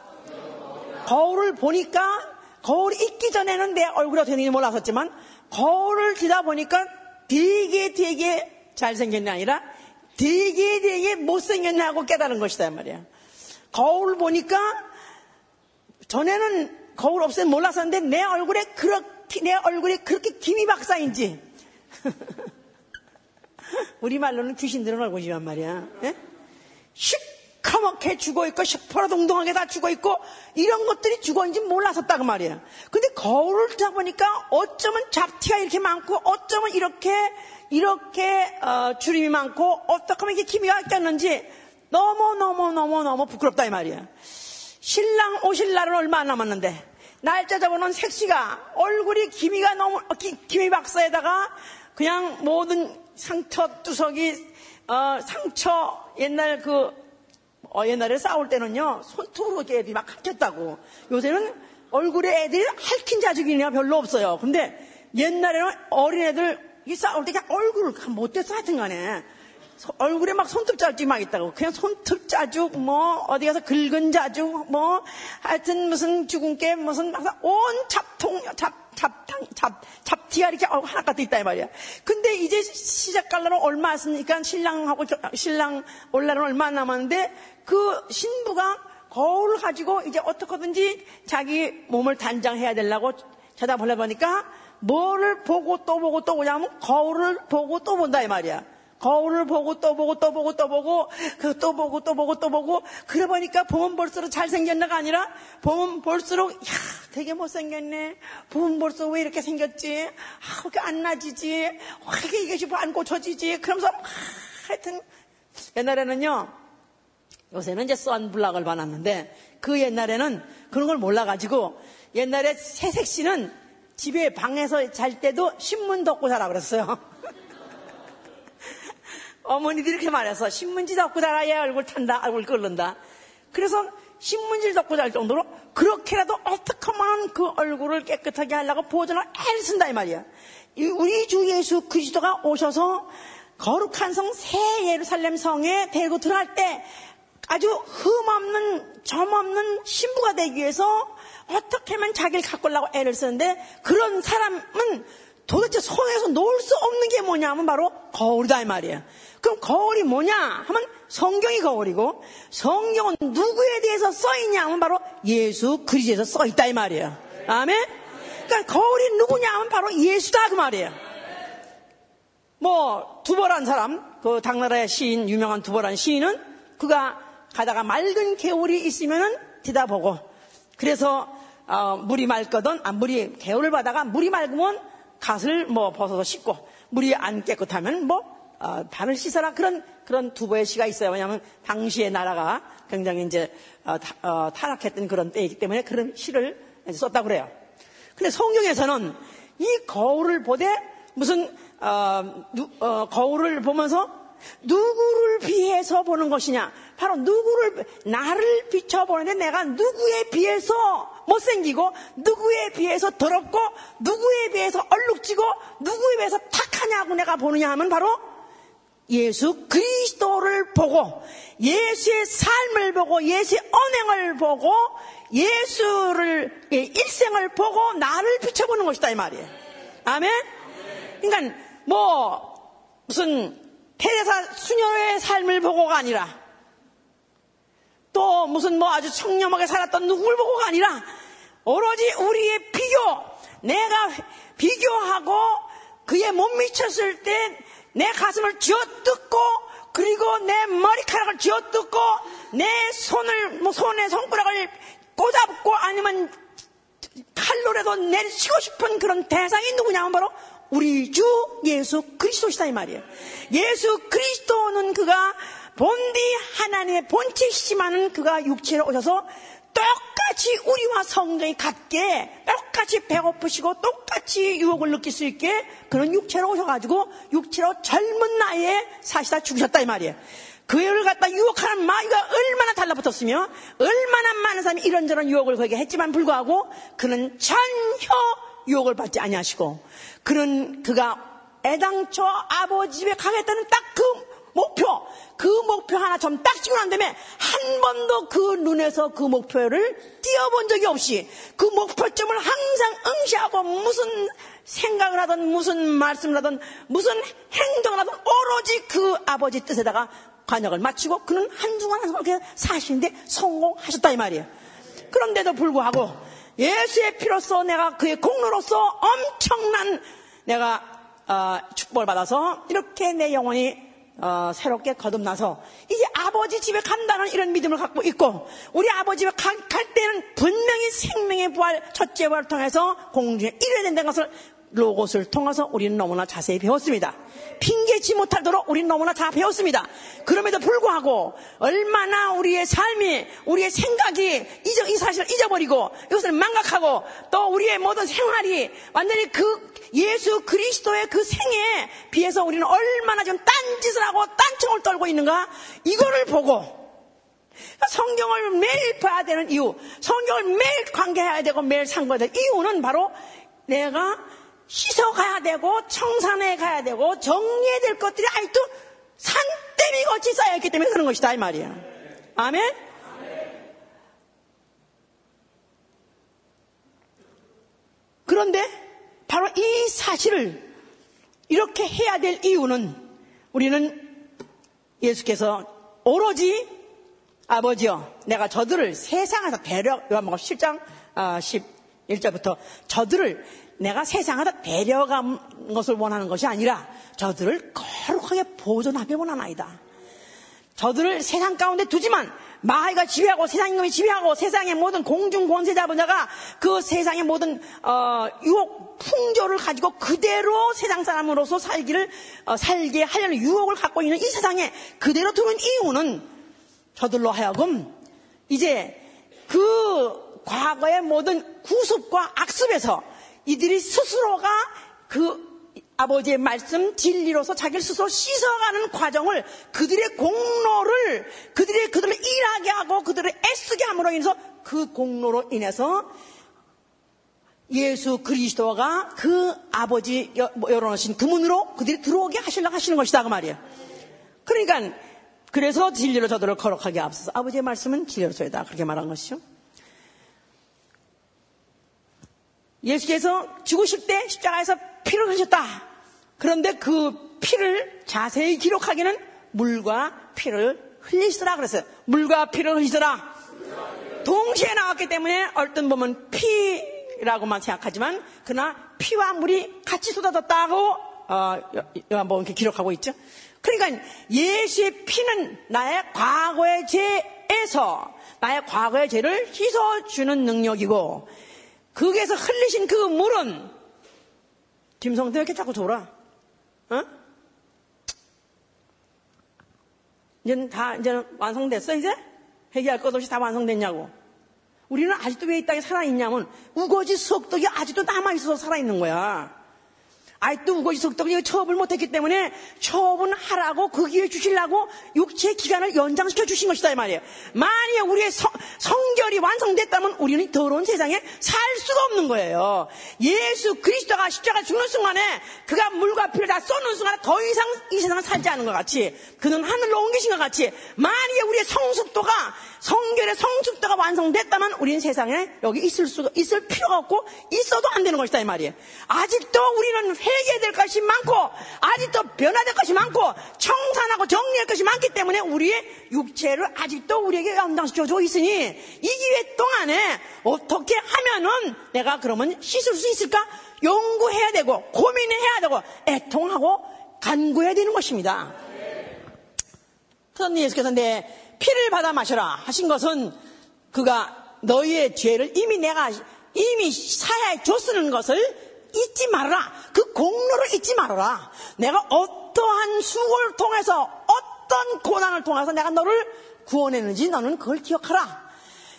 거울을 보니까 거울이 있기 전에는 내 얼굴이 어떻게 되는지 몰랐었지만 거울을 뒤다 보니까 되게 되게 잘생겼냐 아니라 되게 되게 못생겼냐 하고 깨달은 것이다 말이야. 거울 보니까 전에는 거울 없으면 몰랐었는데 내 얼굴에 그렇게 내 얼굴이 그렇게 김이 박사인지 <laughs> 우리 말로는 귀신 들은 얼굴이란 말이야. 예? 시커멓게 죽어있고 시퍼러동동하게 다 죽어있고 이런 것들이 죽어있는지 몰랐었다 그 말이야. 근데 거울을 잡보니까 어쩌면 잡티가 이렇게 많고 어쩌면 이렇게 이렇게 어, 주림이 많고 어떻게 하면 이게 기미가 꼈는지 너무너무너무너무 부끄럽다 이 말이야. 신랑 오실 날은 얼마 안 남았는데 날짜 잡아놓은 색시가 얼굴이 기미가 너무 기, 기미 박사에다가 그냥 모든 상처 투석이 어, 상처 옛날 그 어, 옛날에 싸울 때는요 손톱으로 이렇게 애들이 막 핥혔다고 요새는 얼굴에 애들이 핥힌 자식이냐 별로 없어요 근데 옛날에는 어린애들 이 싸울 때 그냥 얼굴을 못돼서 하여튼 간에 얼굴에 막 손톱 자국이 막 있다고. 그냥 손톱 자죽, 뭐, 어디 가서 긁은 자죽, 뭐, 하여튼 무슨 게 무슨 온 잡통, 잡, 잡탕, 잡, 잡티가 이렇게 하나 갖다 있다, 이 말이야. 근데 이제 시작 갈라로 얼마 안 쓰니까 신랑하고, 신랑 올라는 얼마 안 남았는데 그 신부가 거울을 가지고 이제 어떻게든지 자기 몸을 단장해야 되려고 쳐다보려 보니까 뭐를 보고 또 보고 또 보냐면 거울을 보고 또 본다, 이 말이야. 거울을 보고 또 보고 또 보고 또 보고 그 또 보고 또 보고 또 보고 그래 보니까 보면 볼수록 잘생겼나가 아니라 보면 볼수록 야 되게 못생겼네. 보면 볼수록 왜 이렇게 생겼지? 아 그게 안 나지지? 왜 이게 이것이 안 고쳐지지? 그러면서 아, 하여튼 옛날에는요 요새는 이제 선블락을 받았는데 그 옛날에는 그런 걸 몰라가지고 옛날에 새색 씨는 집에 방에서 잘 때도 신문 덮고 자라 그랬어요. <laughs> 어머니들이 이렇게 말해서 신문지 덮고 자라야 얼굴 탄다, 얼굴 끓는다. 그래서 신문지를 덮고 잘 정도로 그렇게라도 어떻게 하면 그 얼굴을 깨끗하게 하려고 보존을 애를 쓴다 이 말이야. 우리 주 예수 그리스도가 오셔서 거룩한 성 새 예루살렘 성에 데리고 들어갈 때 아주 흠없는 점없는 신부가 되기 위해서 어떻게 하면 자기를 가꾸려고 애를 쓰는데 그런 사람은 도대체 손에서 놓을 수 없는 게 뭐냐 하면 바로 거울이다 이 말이에요. 그럼 거울이 뭐냐 하면 성경이 거울이고 성경은 누구에 대해서 써 있냐 하면 바로 예수 그리스도에서 써 있다 이 말이에요. 아멘. 그러니까 거울이 누구냐 하면 바로 예수다 그 말이에요. 뭐 두보란 사람 그 당나라의 시인 유명한 두보란 시인은 그가 가다가 맑은 개울이 있으면은 뒤다 보고 그래서 어, 물이 맑거든 아, 물이 개울을 받다가 물이 맑으면 갓을 뭐 벗어서 씻고 물이 안 깨끗하면 뭐 어, 발을 씻어라 그런 그런 두보의 시가 있어요. 왜냐하면 당시의 나라가 굉장히 이제 어, 타, 어, 타락했던 그런 때이기 때문에 그런 시를 썼다고 그래요. 근데 성경에서는 이 거울을 보되 무슨 어, 누, 어, 거울을 보면서 누구를 비해서 보는 것이냐? 바로 누구를 나를 비춰보는데 내가 누구에 비해서 못생기고 누구에 비해서 더럽고 누구에 비해서 얼룩지고 누구에 비해서 탁하냐고 내가 보느냐 하면 바로 예수 그리스도를 보고 예수의 삶을 보고 예수의 언행을 보고 예수를 일생을 보고 나를 비춰보는 것이다 이 말이에요. 아멘. 그러니까 뭐 무슨 테레사 수녀의 삶을 보고가 아니라 또 무슨 뭐 아주 청렴하게 살았던 누구를 보고가 아니라 오로지 우리의 비교 내가 비교하고 그에 못 미쳤을 때 내 가슴을 쥐어뜯고 그리고 내 머리카락을 쥐어뜯고 내 손을 뭐 손에 손가락을 꽂아붙고 아니면 칼로라도 내리치고 싶은 그런 대상이 누구냐면 바로 우리 주 예수 그리스도시다 이 말이에요. 예수 그리스도는 그가 본디 하나님의 본체시지만은 그가 육체로 오셔서 똑같이 우리와 성경이 같게 똑같이 배고프시고 똑같이 유혹을 느낄 수 있게 그런 육체로 오셔가지고 육체로 젊은 나이에 사시다 죽으셨다 이 말이에요. 그애를 갖다 유혹하는 마귀가 얼마나 달라붙었으며 얼마나 많은 사람이 이런저런 유혹을 거기에 했지만 불구하고 그는 전혀 유혹을 받지 아니하시고 그는 그가 애당초 아버지 집에 가겠다는 딱 그 목표 그 목표 하나 좀딱 찍고 난 다음에 한 번도 그 눈에서 그 목표를 띄어본 적이 없이 그 목표점을 항상 응시하고 무슨 생각을 하든 무슨 말씀을 하든 무슨 행동을 하든 오로지 그 아버지 뜻에다가 관역을 마치고 그는 한순간 한순간 그렇게 사시는데 성공하셨다 이 말이에요. 그런데도 불구하고 예수의 피로써 내가 그의 공로로서 엄청난 내가 어, 축복을 받아서 이렇게 내 영혼이 어, 새롭게 거듭나서 이제 아버지 집에 간다는 이런 믿음을 갖고 있고 우리 아버지 집에 갈, 갈 때는 분명히 생명의 부활 첫째 부활을 통해서 공중에 이뤄야 된다는 것을 로봇을 통해서 우리는 너무나 자세히 배웠습니다. 핑계치 못하도록 우리는 너무나 다 배웠습니다. 그럼에도 불구하고 얼마나 우리의 삶이 우리의 생각이 잊어, 이 사실을 잊어버리고 이것을 망각하고 또 우리의 모든 생활이 완전히 그 예수 그리스도의 그 생에 비해서 우리는 얼마나 좀 딴짓을 하고 딴청을 떨고 있는가 이거를 보고 성경을 매일 봐야 되는 이유, 성경을 매일 관계해야 되고 매일 상고해야 될 이유는 바로 내가 씻어가야 되고 청산해 가야 되고 정리해야 될 것들이 아직도 산더미 같이 쌓여있기 때문에 그런 것이다 이 말이야. 아멘? 그런데 바로 이 사실을 이렇게 해야 될 이유는 우리는 예수께서 오로지 아버지여 내가 저들을 세상에서 데려 요한복음 10장 11절부터 저들을 내가 세상에다 데려간 것을 원하는 것이 아니라 저들을 거룩하게 보존하게 원하나이다. 저들을 세상 가운데 두지만 마귀가 지배하고 세상임이 지배하고 세상의 모든 공중 권세 잡은 자가 그 세상의 모든 어, 유혹 풍조를 가지고 그대로 세상 사람으로서 살기를 어, 살게 하려는 유혹을 갖고 있는 이 세상에 그대로 두는 이유는 저들로 하여금 이제 그 과거의 모든 구습과 악습에서 이들이 스스로가 그 아버지의 말씀 진리로서 자기를 스스로 씻어가는 과정을 그들의 공로를 그들의 그들을 일하게 하고 그들을 애쓰게 함으로 인해서 그 공로로 인해서 예수 그리스도가 그 아버지 뭐 열어놓으신 그 문으로 그들이 들어오게 하시려고 하시는 것이다 그 말이에요. 그러니까 그래서 진리로 저들을 거룩하게 앞서서 아버지의 말씀은 진리로서이다 그렇게 말한 것이죠. 예수께서 죽으실 때 십자가에서 피를 흘리셨다. 그런데 그 피를 자세히 기록하기는 물과 피를 흘리시더라 그랬어요. 물과 피를 흘리시더라. 동시에 나왔기 때문에 얼른 보면 피라고만 생각하지만 그러나 피와 물이 같이 쏟아졌다고 어, 요한복음 이렇게 기록하고 있죠. 그러니까 예수의 피는 나의 과거의 죄에서 나의 과거의 죄를 씻어주는 능력이고 거기에서 흘리신 그 물은 김성태 왜 이렇게 자꾸 돌아? 어? 이제는 다 이제는 완성됐어 이제? 회개할 것 없이 다 완성됐냐고. 우리는 아직도 왜 이 땅에 살아있냐면 우거지 석덕이 아직도 남아있어서 살아있는 거야. 아직도 우거지 석덕이 처업을 못했기 때문에 처업은 하라고 그 기회 주시려고 육체 기간을 연장시켜 주신 것이다 이 말이에요. 만약에 우리의 성, 성결이 완성됐다면 우리는 더러운 세상에 살 수가 없는 거예요. 예수 그리스도가 십자가 죽는 순간에 그가 물과 피를 다 쏟는 순간에 더 이상 이 세상을 살지 않은 것 같이 그는 하늘로 옮기신 것 같이 만약에 우리의 성숙도가 성결의 성숙도가 완성됐다면 우리는 세상에 여기 있을 수가 있을 필요가 없고 있어도 안 되는 것이다 이 말이에요. 아직도 우리는 회 개될 것이 많고 아직도 변화될 것이 많고 청산하고 정리할 것이 많기 때문에 우리의 육체를 아직도 우리에게 줘 있으니 이 기회 동안에 어떻게 하면은 내가 그러면 씻을 수 있을까 연구해야 되고 고민해야 되고 애통하고 간구해야 되는 것입니다. 그런데 예수께서 내 피를 받아 마셔라 하신 것은 그가 너희의 죄를 이미 내가 이미 사야해 줬으는 것을 잊지 말아라. 그 공로를 잊지 말아라. 내가 어떠한 수고를 통해서 어떤 고난을 통해서 내가 너를 구원했는지 너는 그걸 기억하라.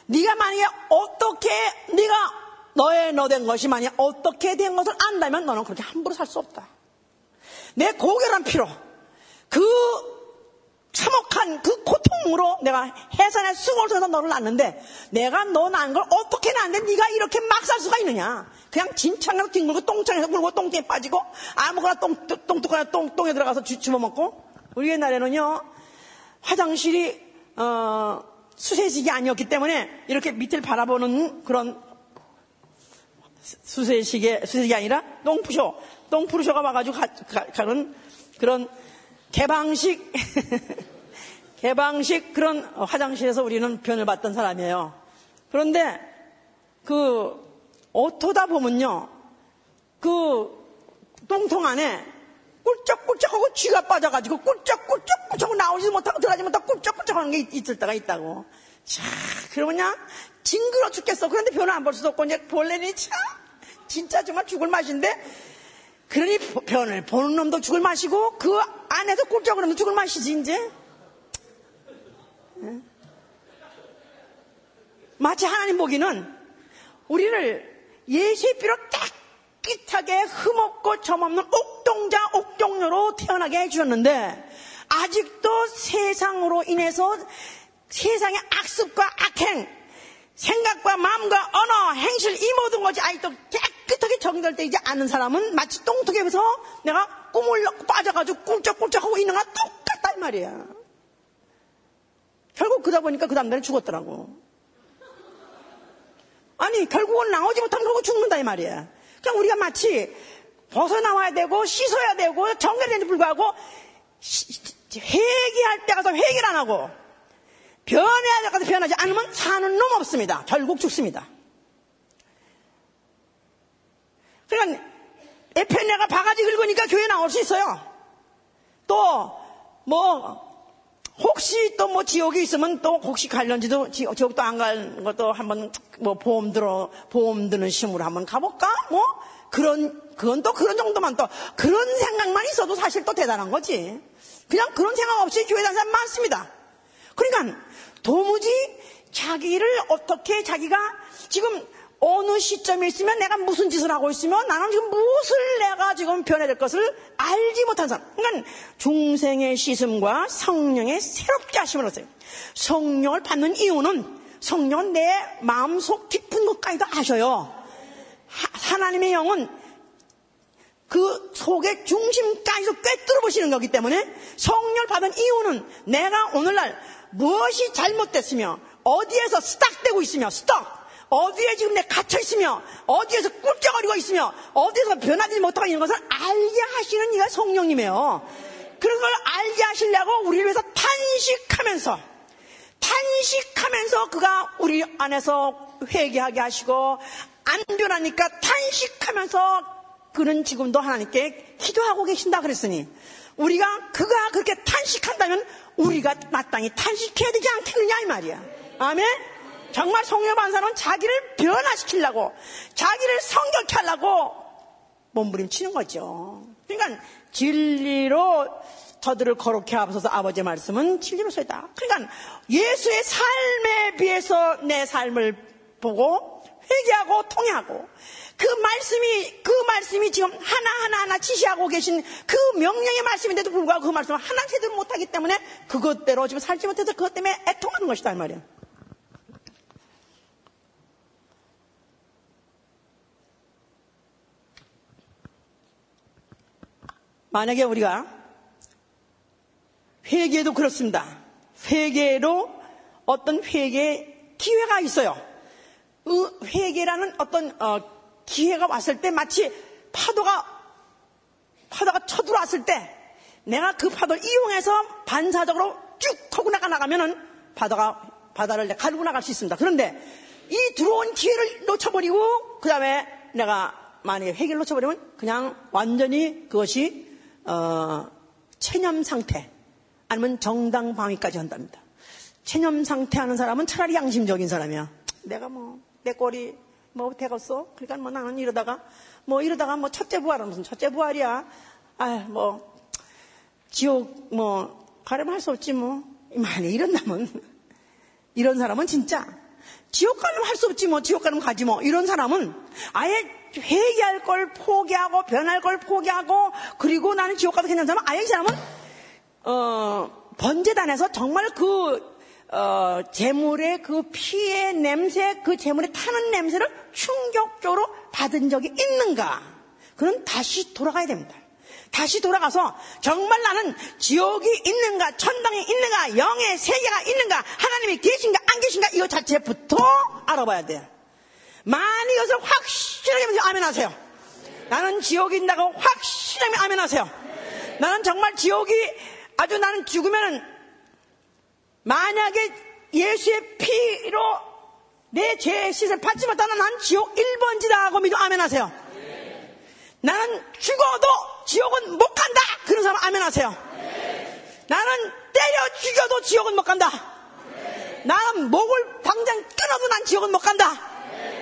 네가 만약에 어떻게 네가 너의 너 된 것이 만약 어떻게 된 것을 안다면 너는 그렇게 함부로 살 수 없다. 내 고결한 피로 그 참혹한 그 고통으로 내가 해산의 수고를 통해서 너를 낳는데 내가 너 낳은 걸 어떻게 낳는데 네가 이렇게 막 살 수가 있느냐? 그냥 진창으로 뒹굴고 똥창에서 굴고 똥에 빠지고 아무거나 똥, 똥뚝하나 똥, 똥에 들어가서 주, 주워먹고 우리 옛날에는요 화장실이 어, 수세식이 아니었기 때문에 이렇게 밑을 바라보는 그런 수세식의 수세식이 아니라 똥푸쇼 똥푸르쇼가 와가지고 가, 가, 가는 그런 개방식, <laughs> 개방식 그런 화장실에서 우리는 변을 받던 사람이에요. 그런데 그, 어토다 보면요. 그 똥통 안에 꿀쩍꿀쩍하고 쥐가 빠져가지고 꿀쩍꿀쩍꿀쩍 나오지 못하고 들어가지 못하고 꿀쩍꿀쩍 하는 게 있을 때가 있다고. 자, 그냥 징그러 죽겠어. 그런데 변을 안 볼 수도 없고, 이제 본래는 참, 진짜 정말 죽을 맛인데, 그러니 변을 보는 놈도 죽을 맛이고 그 안에서 꿀쩍 그러면 죽을 맛이지 이제. 마치 하나님 보기는 우리를 예수의 피로 깨끗하게 흠없고 점없는 옥동자 옥동녀로 태어나게 해주셨는데 아직도 세상으로 인해서 세상의 악습과 악행 생각과 마음과 언어, 행실 이 모든 것이 아직도 깨끗하게 정결되지 않은 사람은 마치 똥통에서 내가 꿈을 빠져가지고 꿀쩍꿀쩍하고 있는 거랑 똑같다 이 말이야. 결국 그러다 보니까 그 다음날에 죽었더라고. 아니 결국은 나오지 못하면 결국 죽는다 이 말이야. 그냥 우리가 마치 벗어나와야 되고 씻어야 되고 정결되는데 불구하고 회개할 때 가서 회개를 안 하고 변해야 될 것을 변하지 않으면 사는 놈 없습니다. 결국 죽습니다. 그러니까 에페네가 바가지 긁으니까 교회 나올 수 있어요. 또 뭐 혹시 또 뭐 지옥이 있으면 또 혹시 갈런지도 지옥도 안갈 것도 한번 뭐 보험 들어 보험 드는 심으로 한번 가볼까? 뭐 그런 그건 또 그런 정도만 또 그런 생각만 있어도 사실 또 대단한 거지. 그냥 그런 생각 없이 교회 다니는 사람 많습니다. 그러니까 도무지 자기를 어떻게 자기가 지금 어느 시점에 있으면 내가 무슨 짓을 하고 있으면 나는 지금 무엇을 내가 지금 변해야 될 것을 알지 못한 사람. 그러니까 중생의 시슴과 성령의 새롭게 하심을 얻어요. 성령을 받는 이유는 성령은 내 마음속 깊은 것까지도 아셔요. 하 나님의 영은 그 속의 중심까지도 꿰뚫어 보시는 거기 때문에 성령을 받은 이유는 내가 오늘날 무엇이 잘못됐으며 어디에서 스탁되고 있으며 스탁 어디에 지금 내가 갇혀있으며, 어디에서 꿀쩍거리고 있으며, 어디에서 변하지 못하고 있는 것을 알게 하시는 이가 성령님이에요. 그런 걸 알게 하시려고 우리를 위해서 탄식하면서, 탄식하면서 그가 우리 안에서 회개하게 하시고, 안 변하니까 탄식하면서 그는 지금도 하나님께 기도하고 계신다 그랬으니, 우리가 그가 그렇게 탄식한다면 우리가 마땅히 탄식해야 되지 않겠느냐 이 말이야. 아멘? 정말 성령 반사는 자기를 변화시키려고 자기를 성격케 하려고 몸부림치는 거죠. 그러니까 진리로 저들을 거룩해 하소서 아버지의 말씀은 진리로 서다. 그러니까 예수의 삶에 비해서 내 삶을 보고 회개하고 통회하고 그 말씀이 그 말씀이 지금 하나 하나 하나 지시하고 계신 그 명령의 말씀인데도 불구하고 그 말씀을 하나 제대로 못하기 때문에 그것대로 지금 살지 못해서 그것 때문에 애통하는 것이다 이 말이야. 만약에 우리가 회개도 그렇습니다. 회개로 어떤 회개 기회가 있어요. 그 회개라는 어떤 어, 기회가 왔을 때 마치 파도가 파도가 쳐들어왔을 때 내가 그 파도를 이용해서 반사적으로 쭉 하고 나가 나가면은 바다가 바다를 가르고 나갈 수 있습니다. 그런데 이 들어온 기회를 놓쳐버리고 그 다음에 내가 만약에 회개를 놓쳐버리면 그냥 완전히 그것이 어, 체념 상태 아니면 정당 방위까지 한답니다. 체념 상태 하는 사람은 차라리 양심적인 사람이야. 내가 뭐 내 꼴이 뭐 되겠어? 그러니까 뭐 나는 이러다가 뭐 이러다가 뭐 첫째 부활은 무슨 첫째 부활이야? 아뭐 지옥 뭐 가려면 할 수 없지 뭐 만약 이런다면 이런 사람은 진짜 지옥 가면 할 수 없지 뭐 지옥 가면 가지 뭐 이런 사람은 아예 회개할 걸 포기하고 변할 걸 포기하고 그리고 나는 지옥 가도 괜찮은 사람은 아예 이 사람은 어 번제단에서 정말 그 어, 재물의 그 피의 냄새, 그 재물에 타는 냄새를 충격적으로 받은 적이 있는가? 그는 다시 돌아가야 됩니다. 다시 돌아가서 정말 나는 지옥이 있는가, 천당이 있는가, 영의 세계가 있는가, 하나님이 계신가, 안 계신가, 이거 자체부터 알아봐야 돼요. 만약 이것을 확실하게 하면서 아멘 하세요. 나는 지옥이 있다고 확실하게 아멘 하세요. 나는 정말 지옥이 아주 나는 죽으면은 만약에 예수의 피로 내 죄의 씻을 받지 못하면 난 지옥 1번지다 하고 믿어 아멘 하세요. 나는 죽어도 지옥은 못 간다. 그런 사람 아멘 하세요. 나는 때려 죽여도 지옥은 못 간다. 나는 목을 당장 끊어도 난 지옥은 못 간다.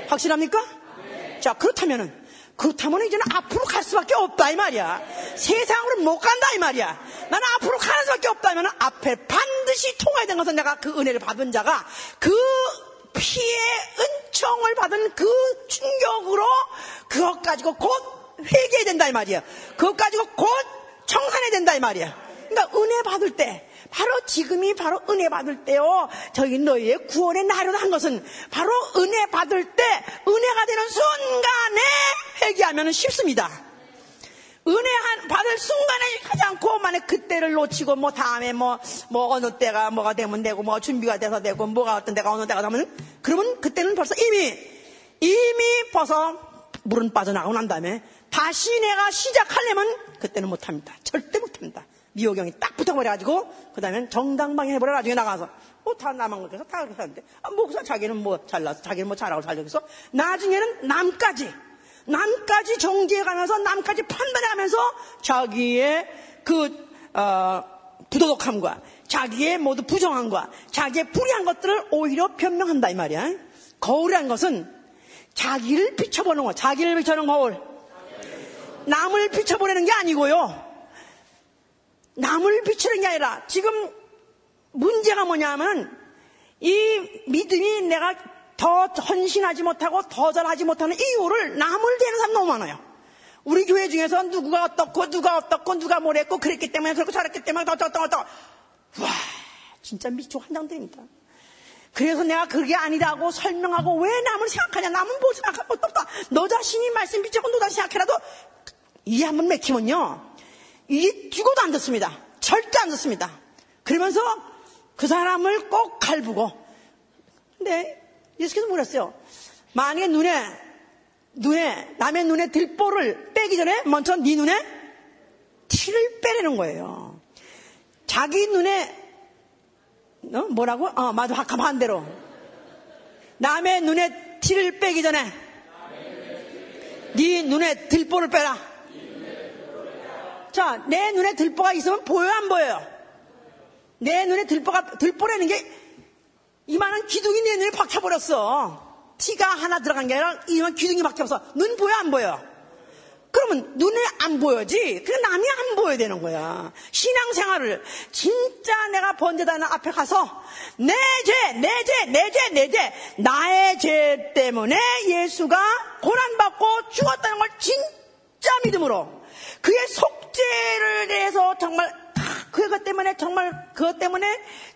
확실합니까? 자, 그렇다면은 그렇다면 이제는 앞으로 갈 수밖에 없다 이 말이야. 세상으로 못 간다 이 말이야. 나는 앞으로 가는 수밖에 없다면 앞에 반드시 통해야 되는 것은 내가 그 은혜를 받은 자가 그 피의 은총을 받은 그 충격으로 그것 가지고 곧 회개해야 된다 이 말이야. 그것 가지고 곧 청산해야 된다 이 말이야. 그러니까 은혜 받을 때 바로 지금이 바로 은혜 받을 때요. 저희 너희의 구원의 날을 한 것은 바로 은혜 받을 때 은혜가 되는 순간에 회개하면 쉽습니다. 은혜 한, 받을 순간에 하지 않고 만약 그때를 놓치고 뭐 다음에 뭐, 뭐 어느 때가 뭐가 되면 되고 뭐 준비가 돼서 되고 뭐가 어떤 때가 어느 때가 되면 그러면 그때는 벌써 이미 이미 벌써 물은 빠져나가고 난 다음에 다시 내가 시작하려면 그때는 못합니다. 절대 못합니다. 미호경이 딱 붙어버려가지고 그 다음에 정당방위 해버려 나중에 나가서 뭐 다 남한 것에서 다 그렇게 하는데 아, 목사 자기는 뭐 잘나서 자기는 뭐 잘하고 살려서 나중에는 남까지 남까지 정지해가면서 남까지 판단해가면서 자기의 그 어, 부도덕함과 자기의 모두 부정함과 자기의 불의한 것들을 오히려 변명한다 이 말이야. 거울이란 것은 자기를 비춰보는 거, 자기를 비춰보는 거울. 남을 비춰보내는 게 아니고요. 남을 비추는 게 아니라 지금 문제가 뭐냐면 이 믿음이 내가 더 헌신하지 못하고 더 잘하지 못하는 이유를 남을 대는 사람 너무 많아요. 우리 교회 중에서 누구가 어떻고 누가 어떻고 누가 뭐랬고 그랬기 때문에 그렇고 잘했기 때문에 어떠어떠어떠 와 진짜 미쳐 환장됩니다. 그래서 내가 그게 아니라고 설명하고 왜 남을 생각하냐 남은 뭘 생각할 것도 없다. 너 자신이 말씀 비춰고 너 자신 생각해라도 이해 한번 맥히면요. 이게 죽어도 안 듣습니다. 절대 안 듣습니다. 그러면서 그 사람을 꼭 갈부고. 근데 예수께서 뭐랬어요? 만약에 눈에, 눈에, 남의 눈에 들보를 빼기 전에 먼저 네 눈에 티를 빼내는 거예요. 자기 눈에, 어? 뭐라고? 어, 맞아. 아까 반대로. 남의 눈에 티를 빼기 전에 네 눈에 들보를 빼라. 자, 내 눈에 들보가 있으면 보여요, 안 보여요? 내 눈에 들보가, 들보라는 게 이만한 기둥이 내 눈에 박혀버렸어. 티가 하나 들어간 게 아니라 이만 기둥이 박혀서 눈 보여, 안 보여? 그러면 눈에 안 보여지. 그 남이 안 보여야 되는 거야. 신앙생활을 진짜 내가 번제단는 앞에 가서 내 죄, 내 죄, 내 죄, 내 죄, 나의 죄 때문에 예수가 고난받고 죽었다는 걸 진짜 믿음으로 그의 속죄를 대해서 정말 그것 때문에 정말 그것 때문에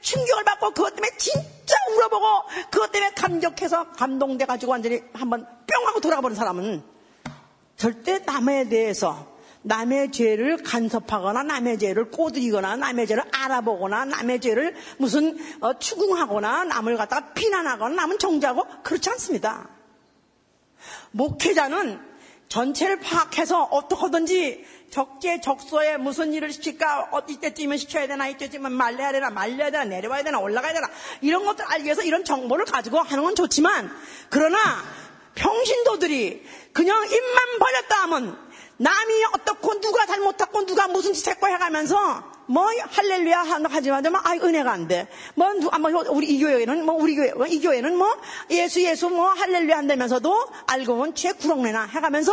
충격을 받고 그것 때문에 진짜 울어보고 그것 때문에 감격해서 감동돼 가지고 완전히 한번 뿅 하고 돌아가 버린 사람은 절대 남에 대해서 남의 죄를 간섭하거나 남의 죄를 꼬드리거나 남의 죄를 알아보거나 남의 죄를 무슨 어, 추궁하거나 남을 갖다가 비난하거나 남은 정죄하고 그렇지 않습니다. 목회자는 전체를 파악해서 어떻게든지 적재적소에 무슨 일을 시킬까? 어, 이때쯤이면 시켜야 되나? 이때쯤이면 말려야 되나? 말려야 되나? 내려와야 되나? 올라가야 되나? 이런 것들 알기 위해서 이런 정보를 가지고 하는 건 좋지만 그러나 평신도들이 그냥 입만 벌렸다 하면 남이 어떻고 누가 잘못했고 누가 무슨 짓 했고 해가면서 뭐 할렐루야 하지만 아 은혜가 안 돼. 뭐 누가 뭐 우리 이 교회는 뭐 우리 교회 이 교회는 뭐 예수 예수 뭐 할렐루야 한다면서도 알고 보면 죄 구렁내나 해가면서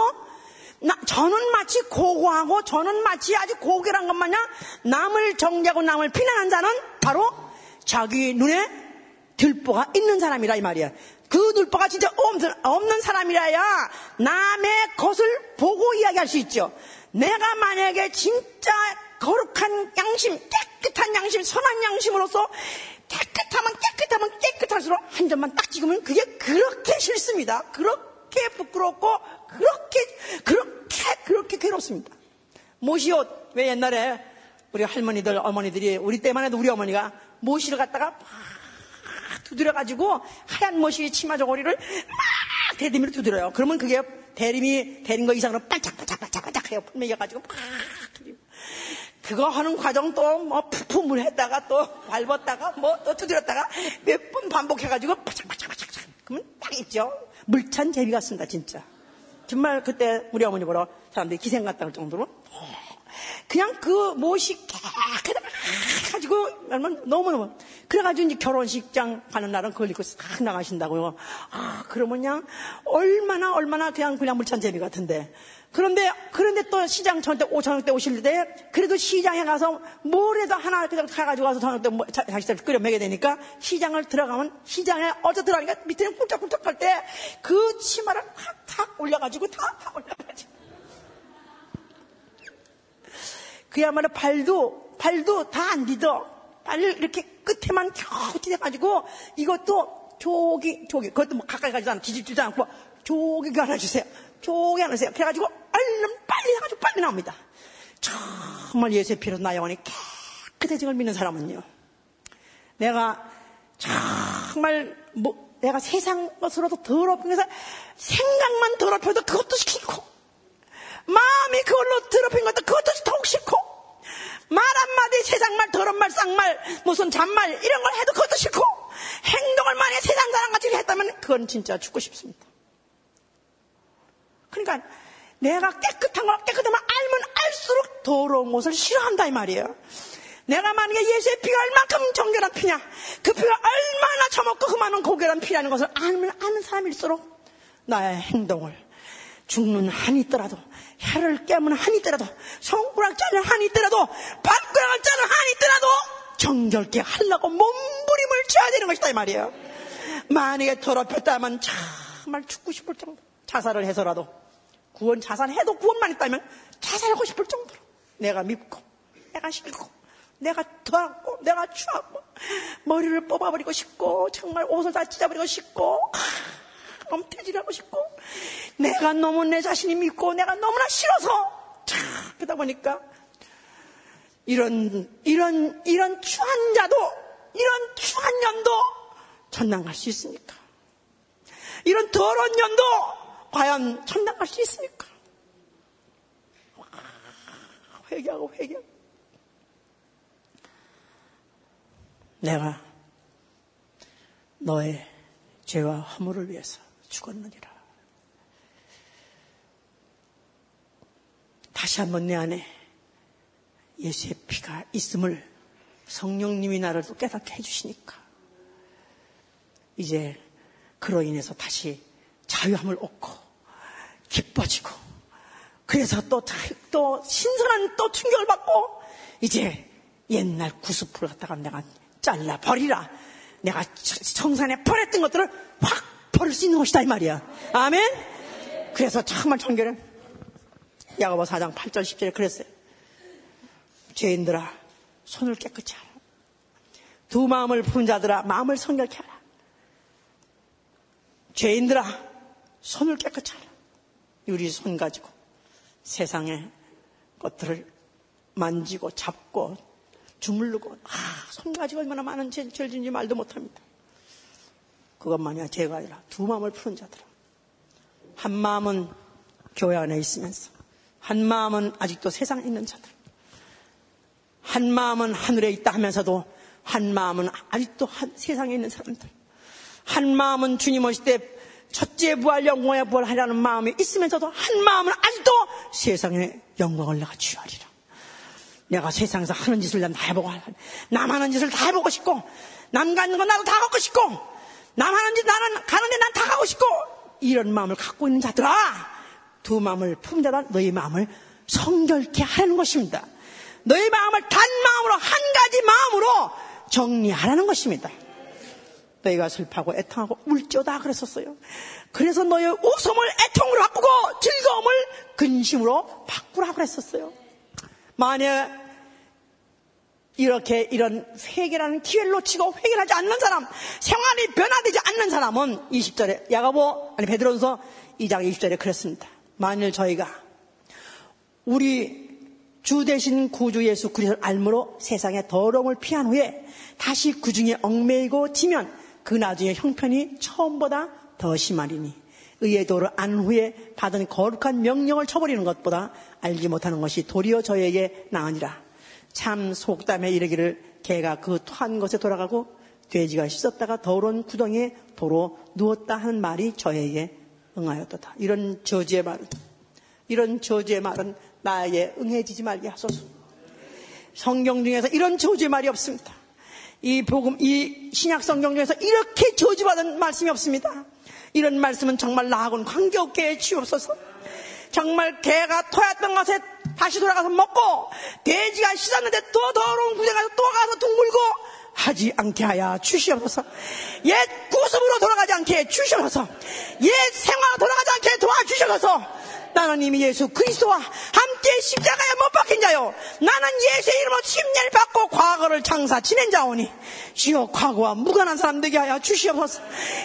나, 저는 마치 고고하고 저는 마치 아주 고결한 것 마냥 남을 정죄하고 남을 비난한 자는 바로 자기 눈에 들보가 있는 사람이라 이 말이야. 그 눈보가 진짜 없는, 없는 사람이라야 남의 것을 보고 이야기할 수 있죠. 내가 만약에 진짜 거룩한 양심, 깨끗한 양심, 선한 양심으로서 깨끗하면 깨끗하면 깨끗할수록 한 점만 딱 찍으면 그게 그렇게 싫습니다. 그렇게 부끄럽고 그렇게 그렇게 그렇게 괴롭습니다. 모시옷 왜 옛날에 우리 할머니들 어머니들이 우리 때만 해도 우리 어머니가 모시를 갖다가 두드려가지고 하얀 모시 치마 저고리를 막 대리미로 두드려요. 그러면 그게 대림이 대린 거 이상으로 반짝반짝반짝반짝 해요. 풀매겨가지고 막 두드리고. 그거 하는 과정 또뭐 푸푸물 했다가 또 밟았다가 뭐 또 두드렸다가 몇 번 반복해가지고 바짝바짝바짝 그러면 딱 있죠. 물찬 제비 같습니다 진짜. 정말 그때 우리 어머니 보러 사람들이 기생 같다 할 정도로 그냥 그 못이 가지고 너무너무. 그래가지고 이제 결혼식장 가는 날은 그걸 입고 싹 나가신다고요. 아 그러면 그냥 얼마나 얼마나 그냥 그냥 물찬 재미 같은데. 그런데 그런데 또 시장 저녁 때 저녁 때 오실 때 그래도 시장에 가서 뭐래도 하나 그냥 가가지고 와서 저녁 때 뭐, 자식들 끓여 먹여야 되니까 시장을 들어가면 시장에 어제 들어가니까 밑에 는 꿀떡꿀떡할 때 그 치마를 탁탁 올려가지고 다다 올려가지고 그야말로 발도, 발도 다 안 디뎌. 발을 이렇게 끝에만 겨우 디뎌가지고 이것도 조기, 조기, 그것도 뭐 가까이 가지도 않고 뒤집지도 않고 조기 하나 주세요. 조기 주세요. 그래가지고 얼른 빨리 해가지고 빨리 나옵니다. 정말 예수의 피로 나 영혼이 깨끗해진 걸 믿는 사람은요. 내가 정말 뭐 내가 세상 것으로도 더럽은 것을 생각만 더럽혀도 그것도 싫고 마음이 그걸로 더럽힌 것도 그것도 더욱 싫고 말 한마디 세상말 더러운말 쌍말 무슨 잔말 이런 걸 해도 그것도 싫고 행동을 만약에 세상 사람같이 했다면 그건 진짜 죽고 싶습니다. 그러니까 내가 깨끗한 걸 깨끗하면 알면 알수록 더러운 것을 싫어한다 이 말이에요. 내가 만약에 예수의 피가 얼만큼 정결한 피냐 그 피가 얼마나 처먹고 그 많은 고결한 피라는 것을 알면 아는 사람일수록 나의 행동을 죽는 한이 있더라도 혀를 깨문 한이 있더라도 손가락 자는 한이 있더라도 발가락 자는 한이 있더라도 정결케 하려고 몸부림을 쳐야 되는 것이다 이 말이에요. 만약에 더럽혔다면 정말 죽고 싶을 정도 자살을 해서라도 구원 자살해도 구원만 있다면 자살하고 싶을 정도로 내가 밉고 내가 싫고 내가 더하고 내가 추하고 머리를 뽑아버리고 싶고 정말 옷을 다 찢어버리고 싶고 엄태질하고 싶고 내가 너무 내 자신이 믿고 내가 너무나 싫어서 참 그러다 보니까 이런 이런 이런 추한 자도 이런 추한 년도 갈수 있습니까? 이런 더러운 년도 과연 참나갈 수 있습니까? 회개하고 회개하고. 내가 너의 죄와 허물을 위해서 죽었느니라. 다시 한번 내 안에 예수의 피가 있음을 성령님이 나를 또 깨닫게 해주시니까 이제 그로 인해서 다시 자유함을 얻고 기뻐지고 그래서 또, 또 신선한 또 충격을 받고 이제 옛날 구스프를 갖다가 내가 잘라 버리라 내가 청산에 버렸던 것들을 확 버릴 수 있는 것이다 이 말이야. 아멘? 그래서 정말 청결은 야고보 4장 8절 10절에 그랬어요. 죄인들아 손을 깨끗이 하라. 두 마음을 푸른 자들아 마음을 성결케 하라. 죄인들아, 손을 깨끗이 하라. 유리 손 가지고 세상의 것들을 만지고 잡고 주물르고, 아, 손 가지고 얼마나 많은 죄, 죄를 짓는지 말도 못합니다. 그것만이 죄가 아니라 두 마음을 푸는 자들아. 한 마음은 교회 안에 있으면서, 한 마음은 아직도 세상에 있는 자들. 한 마음은 하늘에 있다 하면서도 한 마음은 아직도 세상에 있는 사람들. 한 마음은 주님 오실 때 첫째 부활 영광의 부활하라는 마음이 있으면서도 한 마음은 아직도 세상의 영광을 내가 취하리라. 내가 세상에서 하는 짓을 난 다 해보고 남 하는 짓을 다 해보고 싶고 남 가는 건 나도 다 갖고 싶고 남 하는 짓 나는 가는데 난 다 가고 싶고 이런 마음을 갖고 있는 자들아 두 마음을 품은 자라 너희 마음을 성결케 하는 것입니다. 너희 마음을 단 마음으로 한 가지 마음으로 정리하라는 것입니다. 너희가 슬퍼하고 애통하고 울죠다 그랬었어요. 그래서 너의 웃음을 애통으로 바꾸고 즐거움을 근심으로 바꾸라 그랬었어요. 만약 이렇게 이런 회개라는 기회를 놓치고 회개하지 않는 사람, 생활이 변화되지 않는 사람은 20절에 야가보 아니 베드로서 2장 20절에 그랬습니다. 만일 저희가 우리 주 대신 구주 예수 그리스도를 알므로 세상의 더러움을 피한 후에 다시 그 중에 얽매이고 지면 그 나중에 형편이 처음보다 더 심하리니 의의 도를 안 후에 받은 거룩한 명령을 쳐버리는 것보다 알지 못하는 것이 도리어 저에게 나으니라. 참 속담에 이르기를 개가 그 토한 것에 돌아가고 돼지가 씻었다가 더러운 구덩이에 도로 누웠다 하는 말이 저에게 응하였도다. 이런 저주의 말은 이런 저주의 말은 나에게 응해지지 말게 하소서. 성경 중에서 이런 저주의 말이 없습니다. 이 복음, 이 신약 성경 중에서 이렇게 저주받은 말씀이 없습니다. 이런 말씀은 정말 나하고는 관계없게 해 주옵소서. 정말 개가 토했던 것에 다시 돌아가서 먹고 돼지가 씻었는데 또 더러운 구덩이 가서 또 가서 둥글고 하지 않게 하여 주시옵소서. 옛 구습으로 돌아가지 않게 해 주시옵소서. 옛 생활로 돌아가지 않게 도와주시옵소서. 나는 이미 예수 그리스도와 함께 십자가에 못 박힌 자요. 나는 예수의 이름으로 침례를 받고 과거를 장사 지낸 자오니 주여 과거와 무관한 사람 되게 하여 주시옵소서.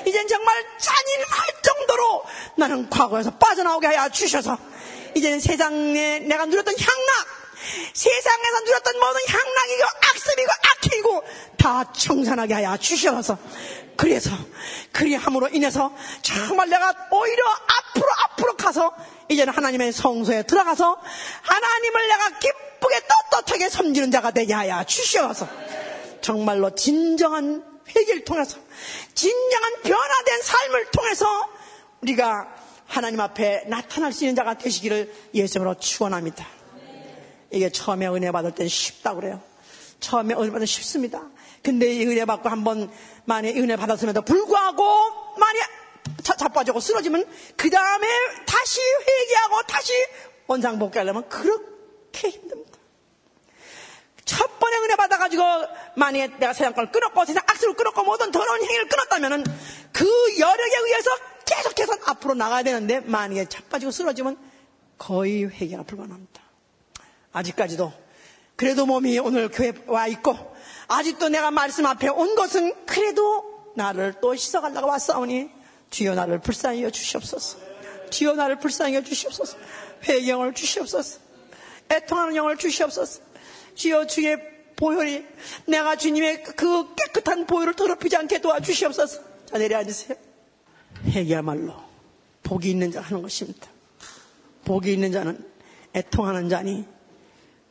이젠 정말 잔인할 정도로 나는 과거에서 빠져나오게 하여 주셔서 이제는 세상에 내가 누렸던 향락 세상에서 누렸던 모든 향락이고 악습이고 악행이고 다 청산하게 하여 주시옵소서. 그래서 그리함으로 인해서 정말 내가 오히려 앞으로 앞으로 가서 이제는 하나님의 성소에 들어가서 하나님을 내가 기쁘게 떳떳하게 섬기는 자가 되게 하여 주시옵소서. 정말로 진정한 회개를 통해서 진정한 변화된 삶을 통해서 우리가 하나님 앞에 나타날 수 있는 자가 되시기를 예수님으로 축원합니다. 이게 처음에 은혜 받을 때는 쉽다고 그래요. 처음에 은혜 받으면 쉽습니다. 근데 이 은혜 받고 한번 만약 은혜 받았음에도 불구하고 만약 자빠지고 쓰러지면 그 다음에 다시 회개하고 다시 원상복귀하려면 그렇게 힘듭니다. 첫 번에 은혜 받아가지고 만약에 내가 세상 걸 끊었고 세상 악수를 끊었고 모든 더러운 행위를 끊었다면은 그 여력에 의해서 계속해서 앞으로 나가야 되는데 만약에 자빠지고 쓰러지면 거의 회개가 불가능합니다. 아직까지도 그래도 몸이 오늘 교회 와 있고 아직도 내가 말씀 앞에 온 것은 그래도 나를 또 씻어가려고 왔사오니 주여 나를 불쌍히 여 주시옵소서. 주여 나를 불쌍히 여 주시옵소서. 회경을 주시옵소서. 애통하는 영을 주시옵소서. 주여 주의 보혈이 내가 주님의 그 깨끗한 보혈을 더럽히지 않게 도와주시옵소서. 자 내려 앉으세요. 회개야말로 복이 있는 자 하는 것입니다. 복이 있는 자는 애통하는 자니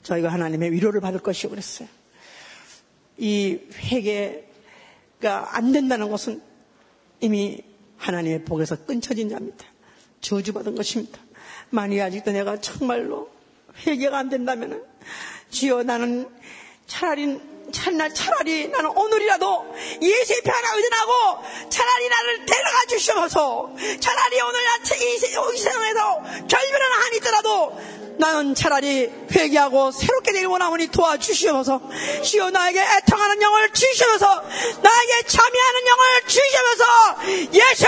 저희가 하나님의 위로를 받을 것이고 그랬어요. 이 회개가 안 된다는 것은 이미 하나님의 복에서 끊쳐진 자입니다. 저주받은 것입니다. 만약 아직도 내가 정말로 회개가 안 된다면 주여 나는 차라리 차라리, 차라리 나는 오늘이라도 예수의 표 하나 의존하고 차라리 나를 데려가 주시옵소서. 차라리 오늘 이 세상에서 결별은 한이 있더라도 나는 차라리 회개하고 새롭게 되길 원하오니 도와주시옵소서. 주여 나에게 애통하는 영을 주시옵소서. 나에게 참여하는 영을 주시옵소서. 예수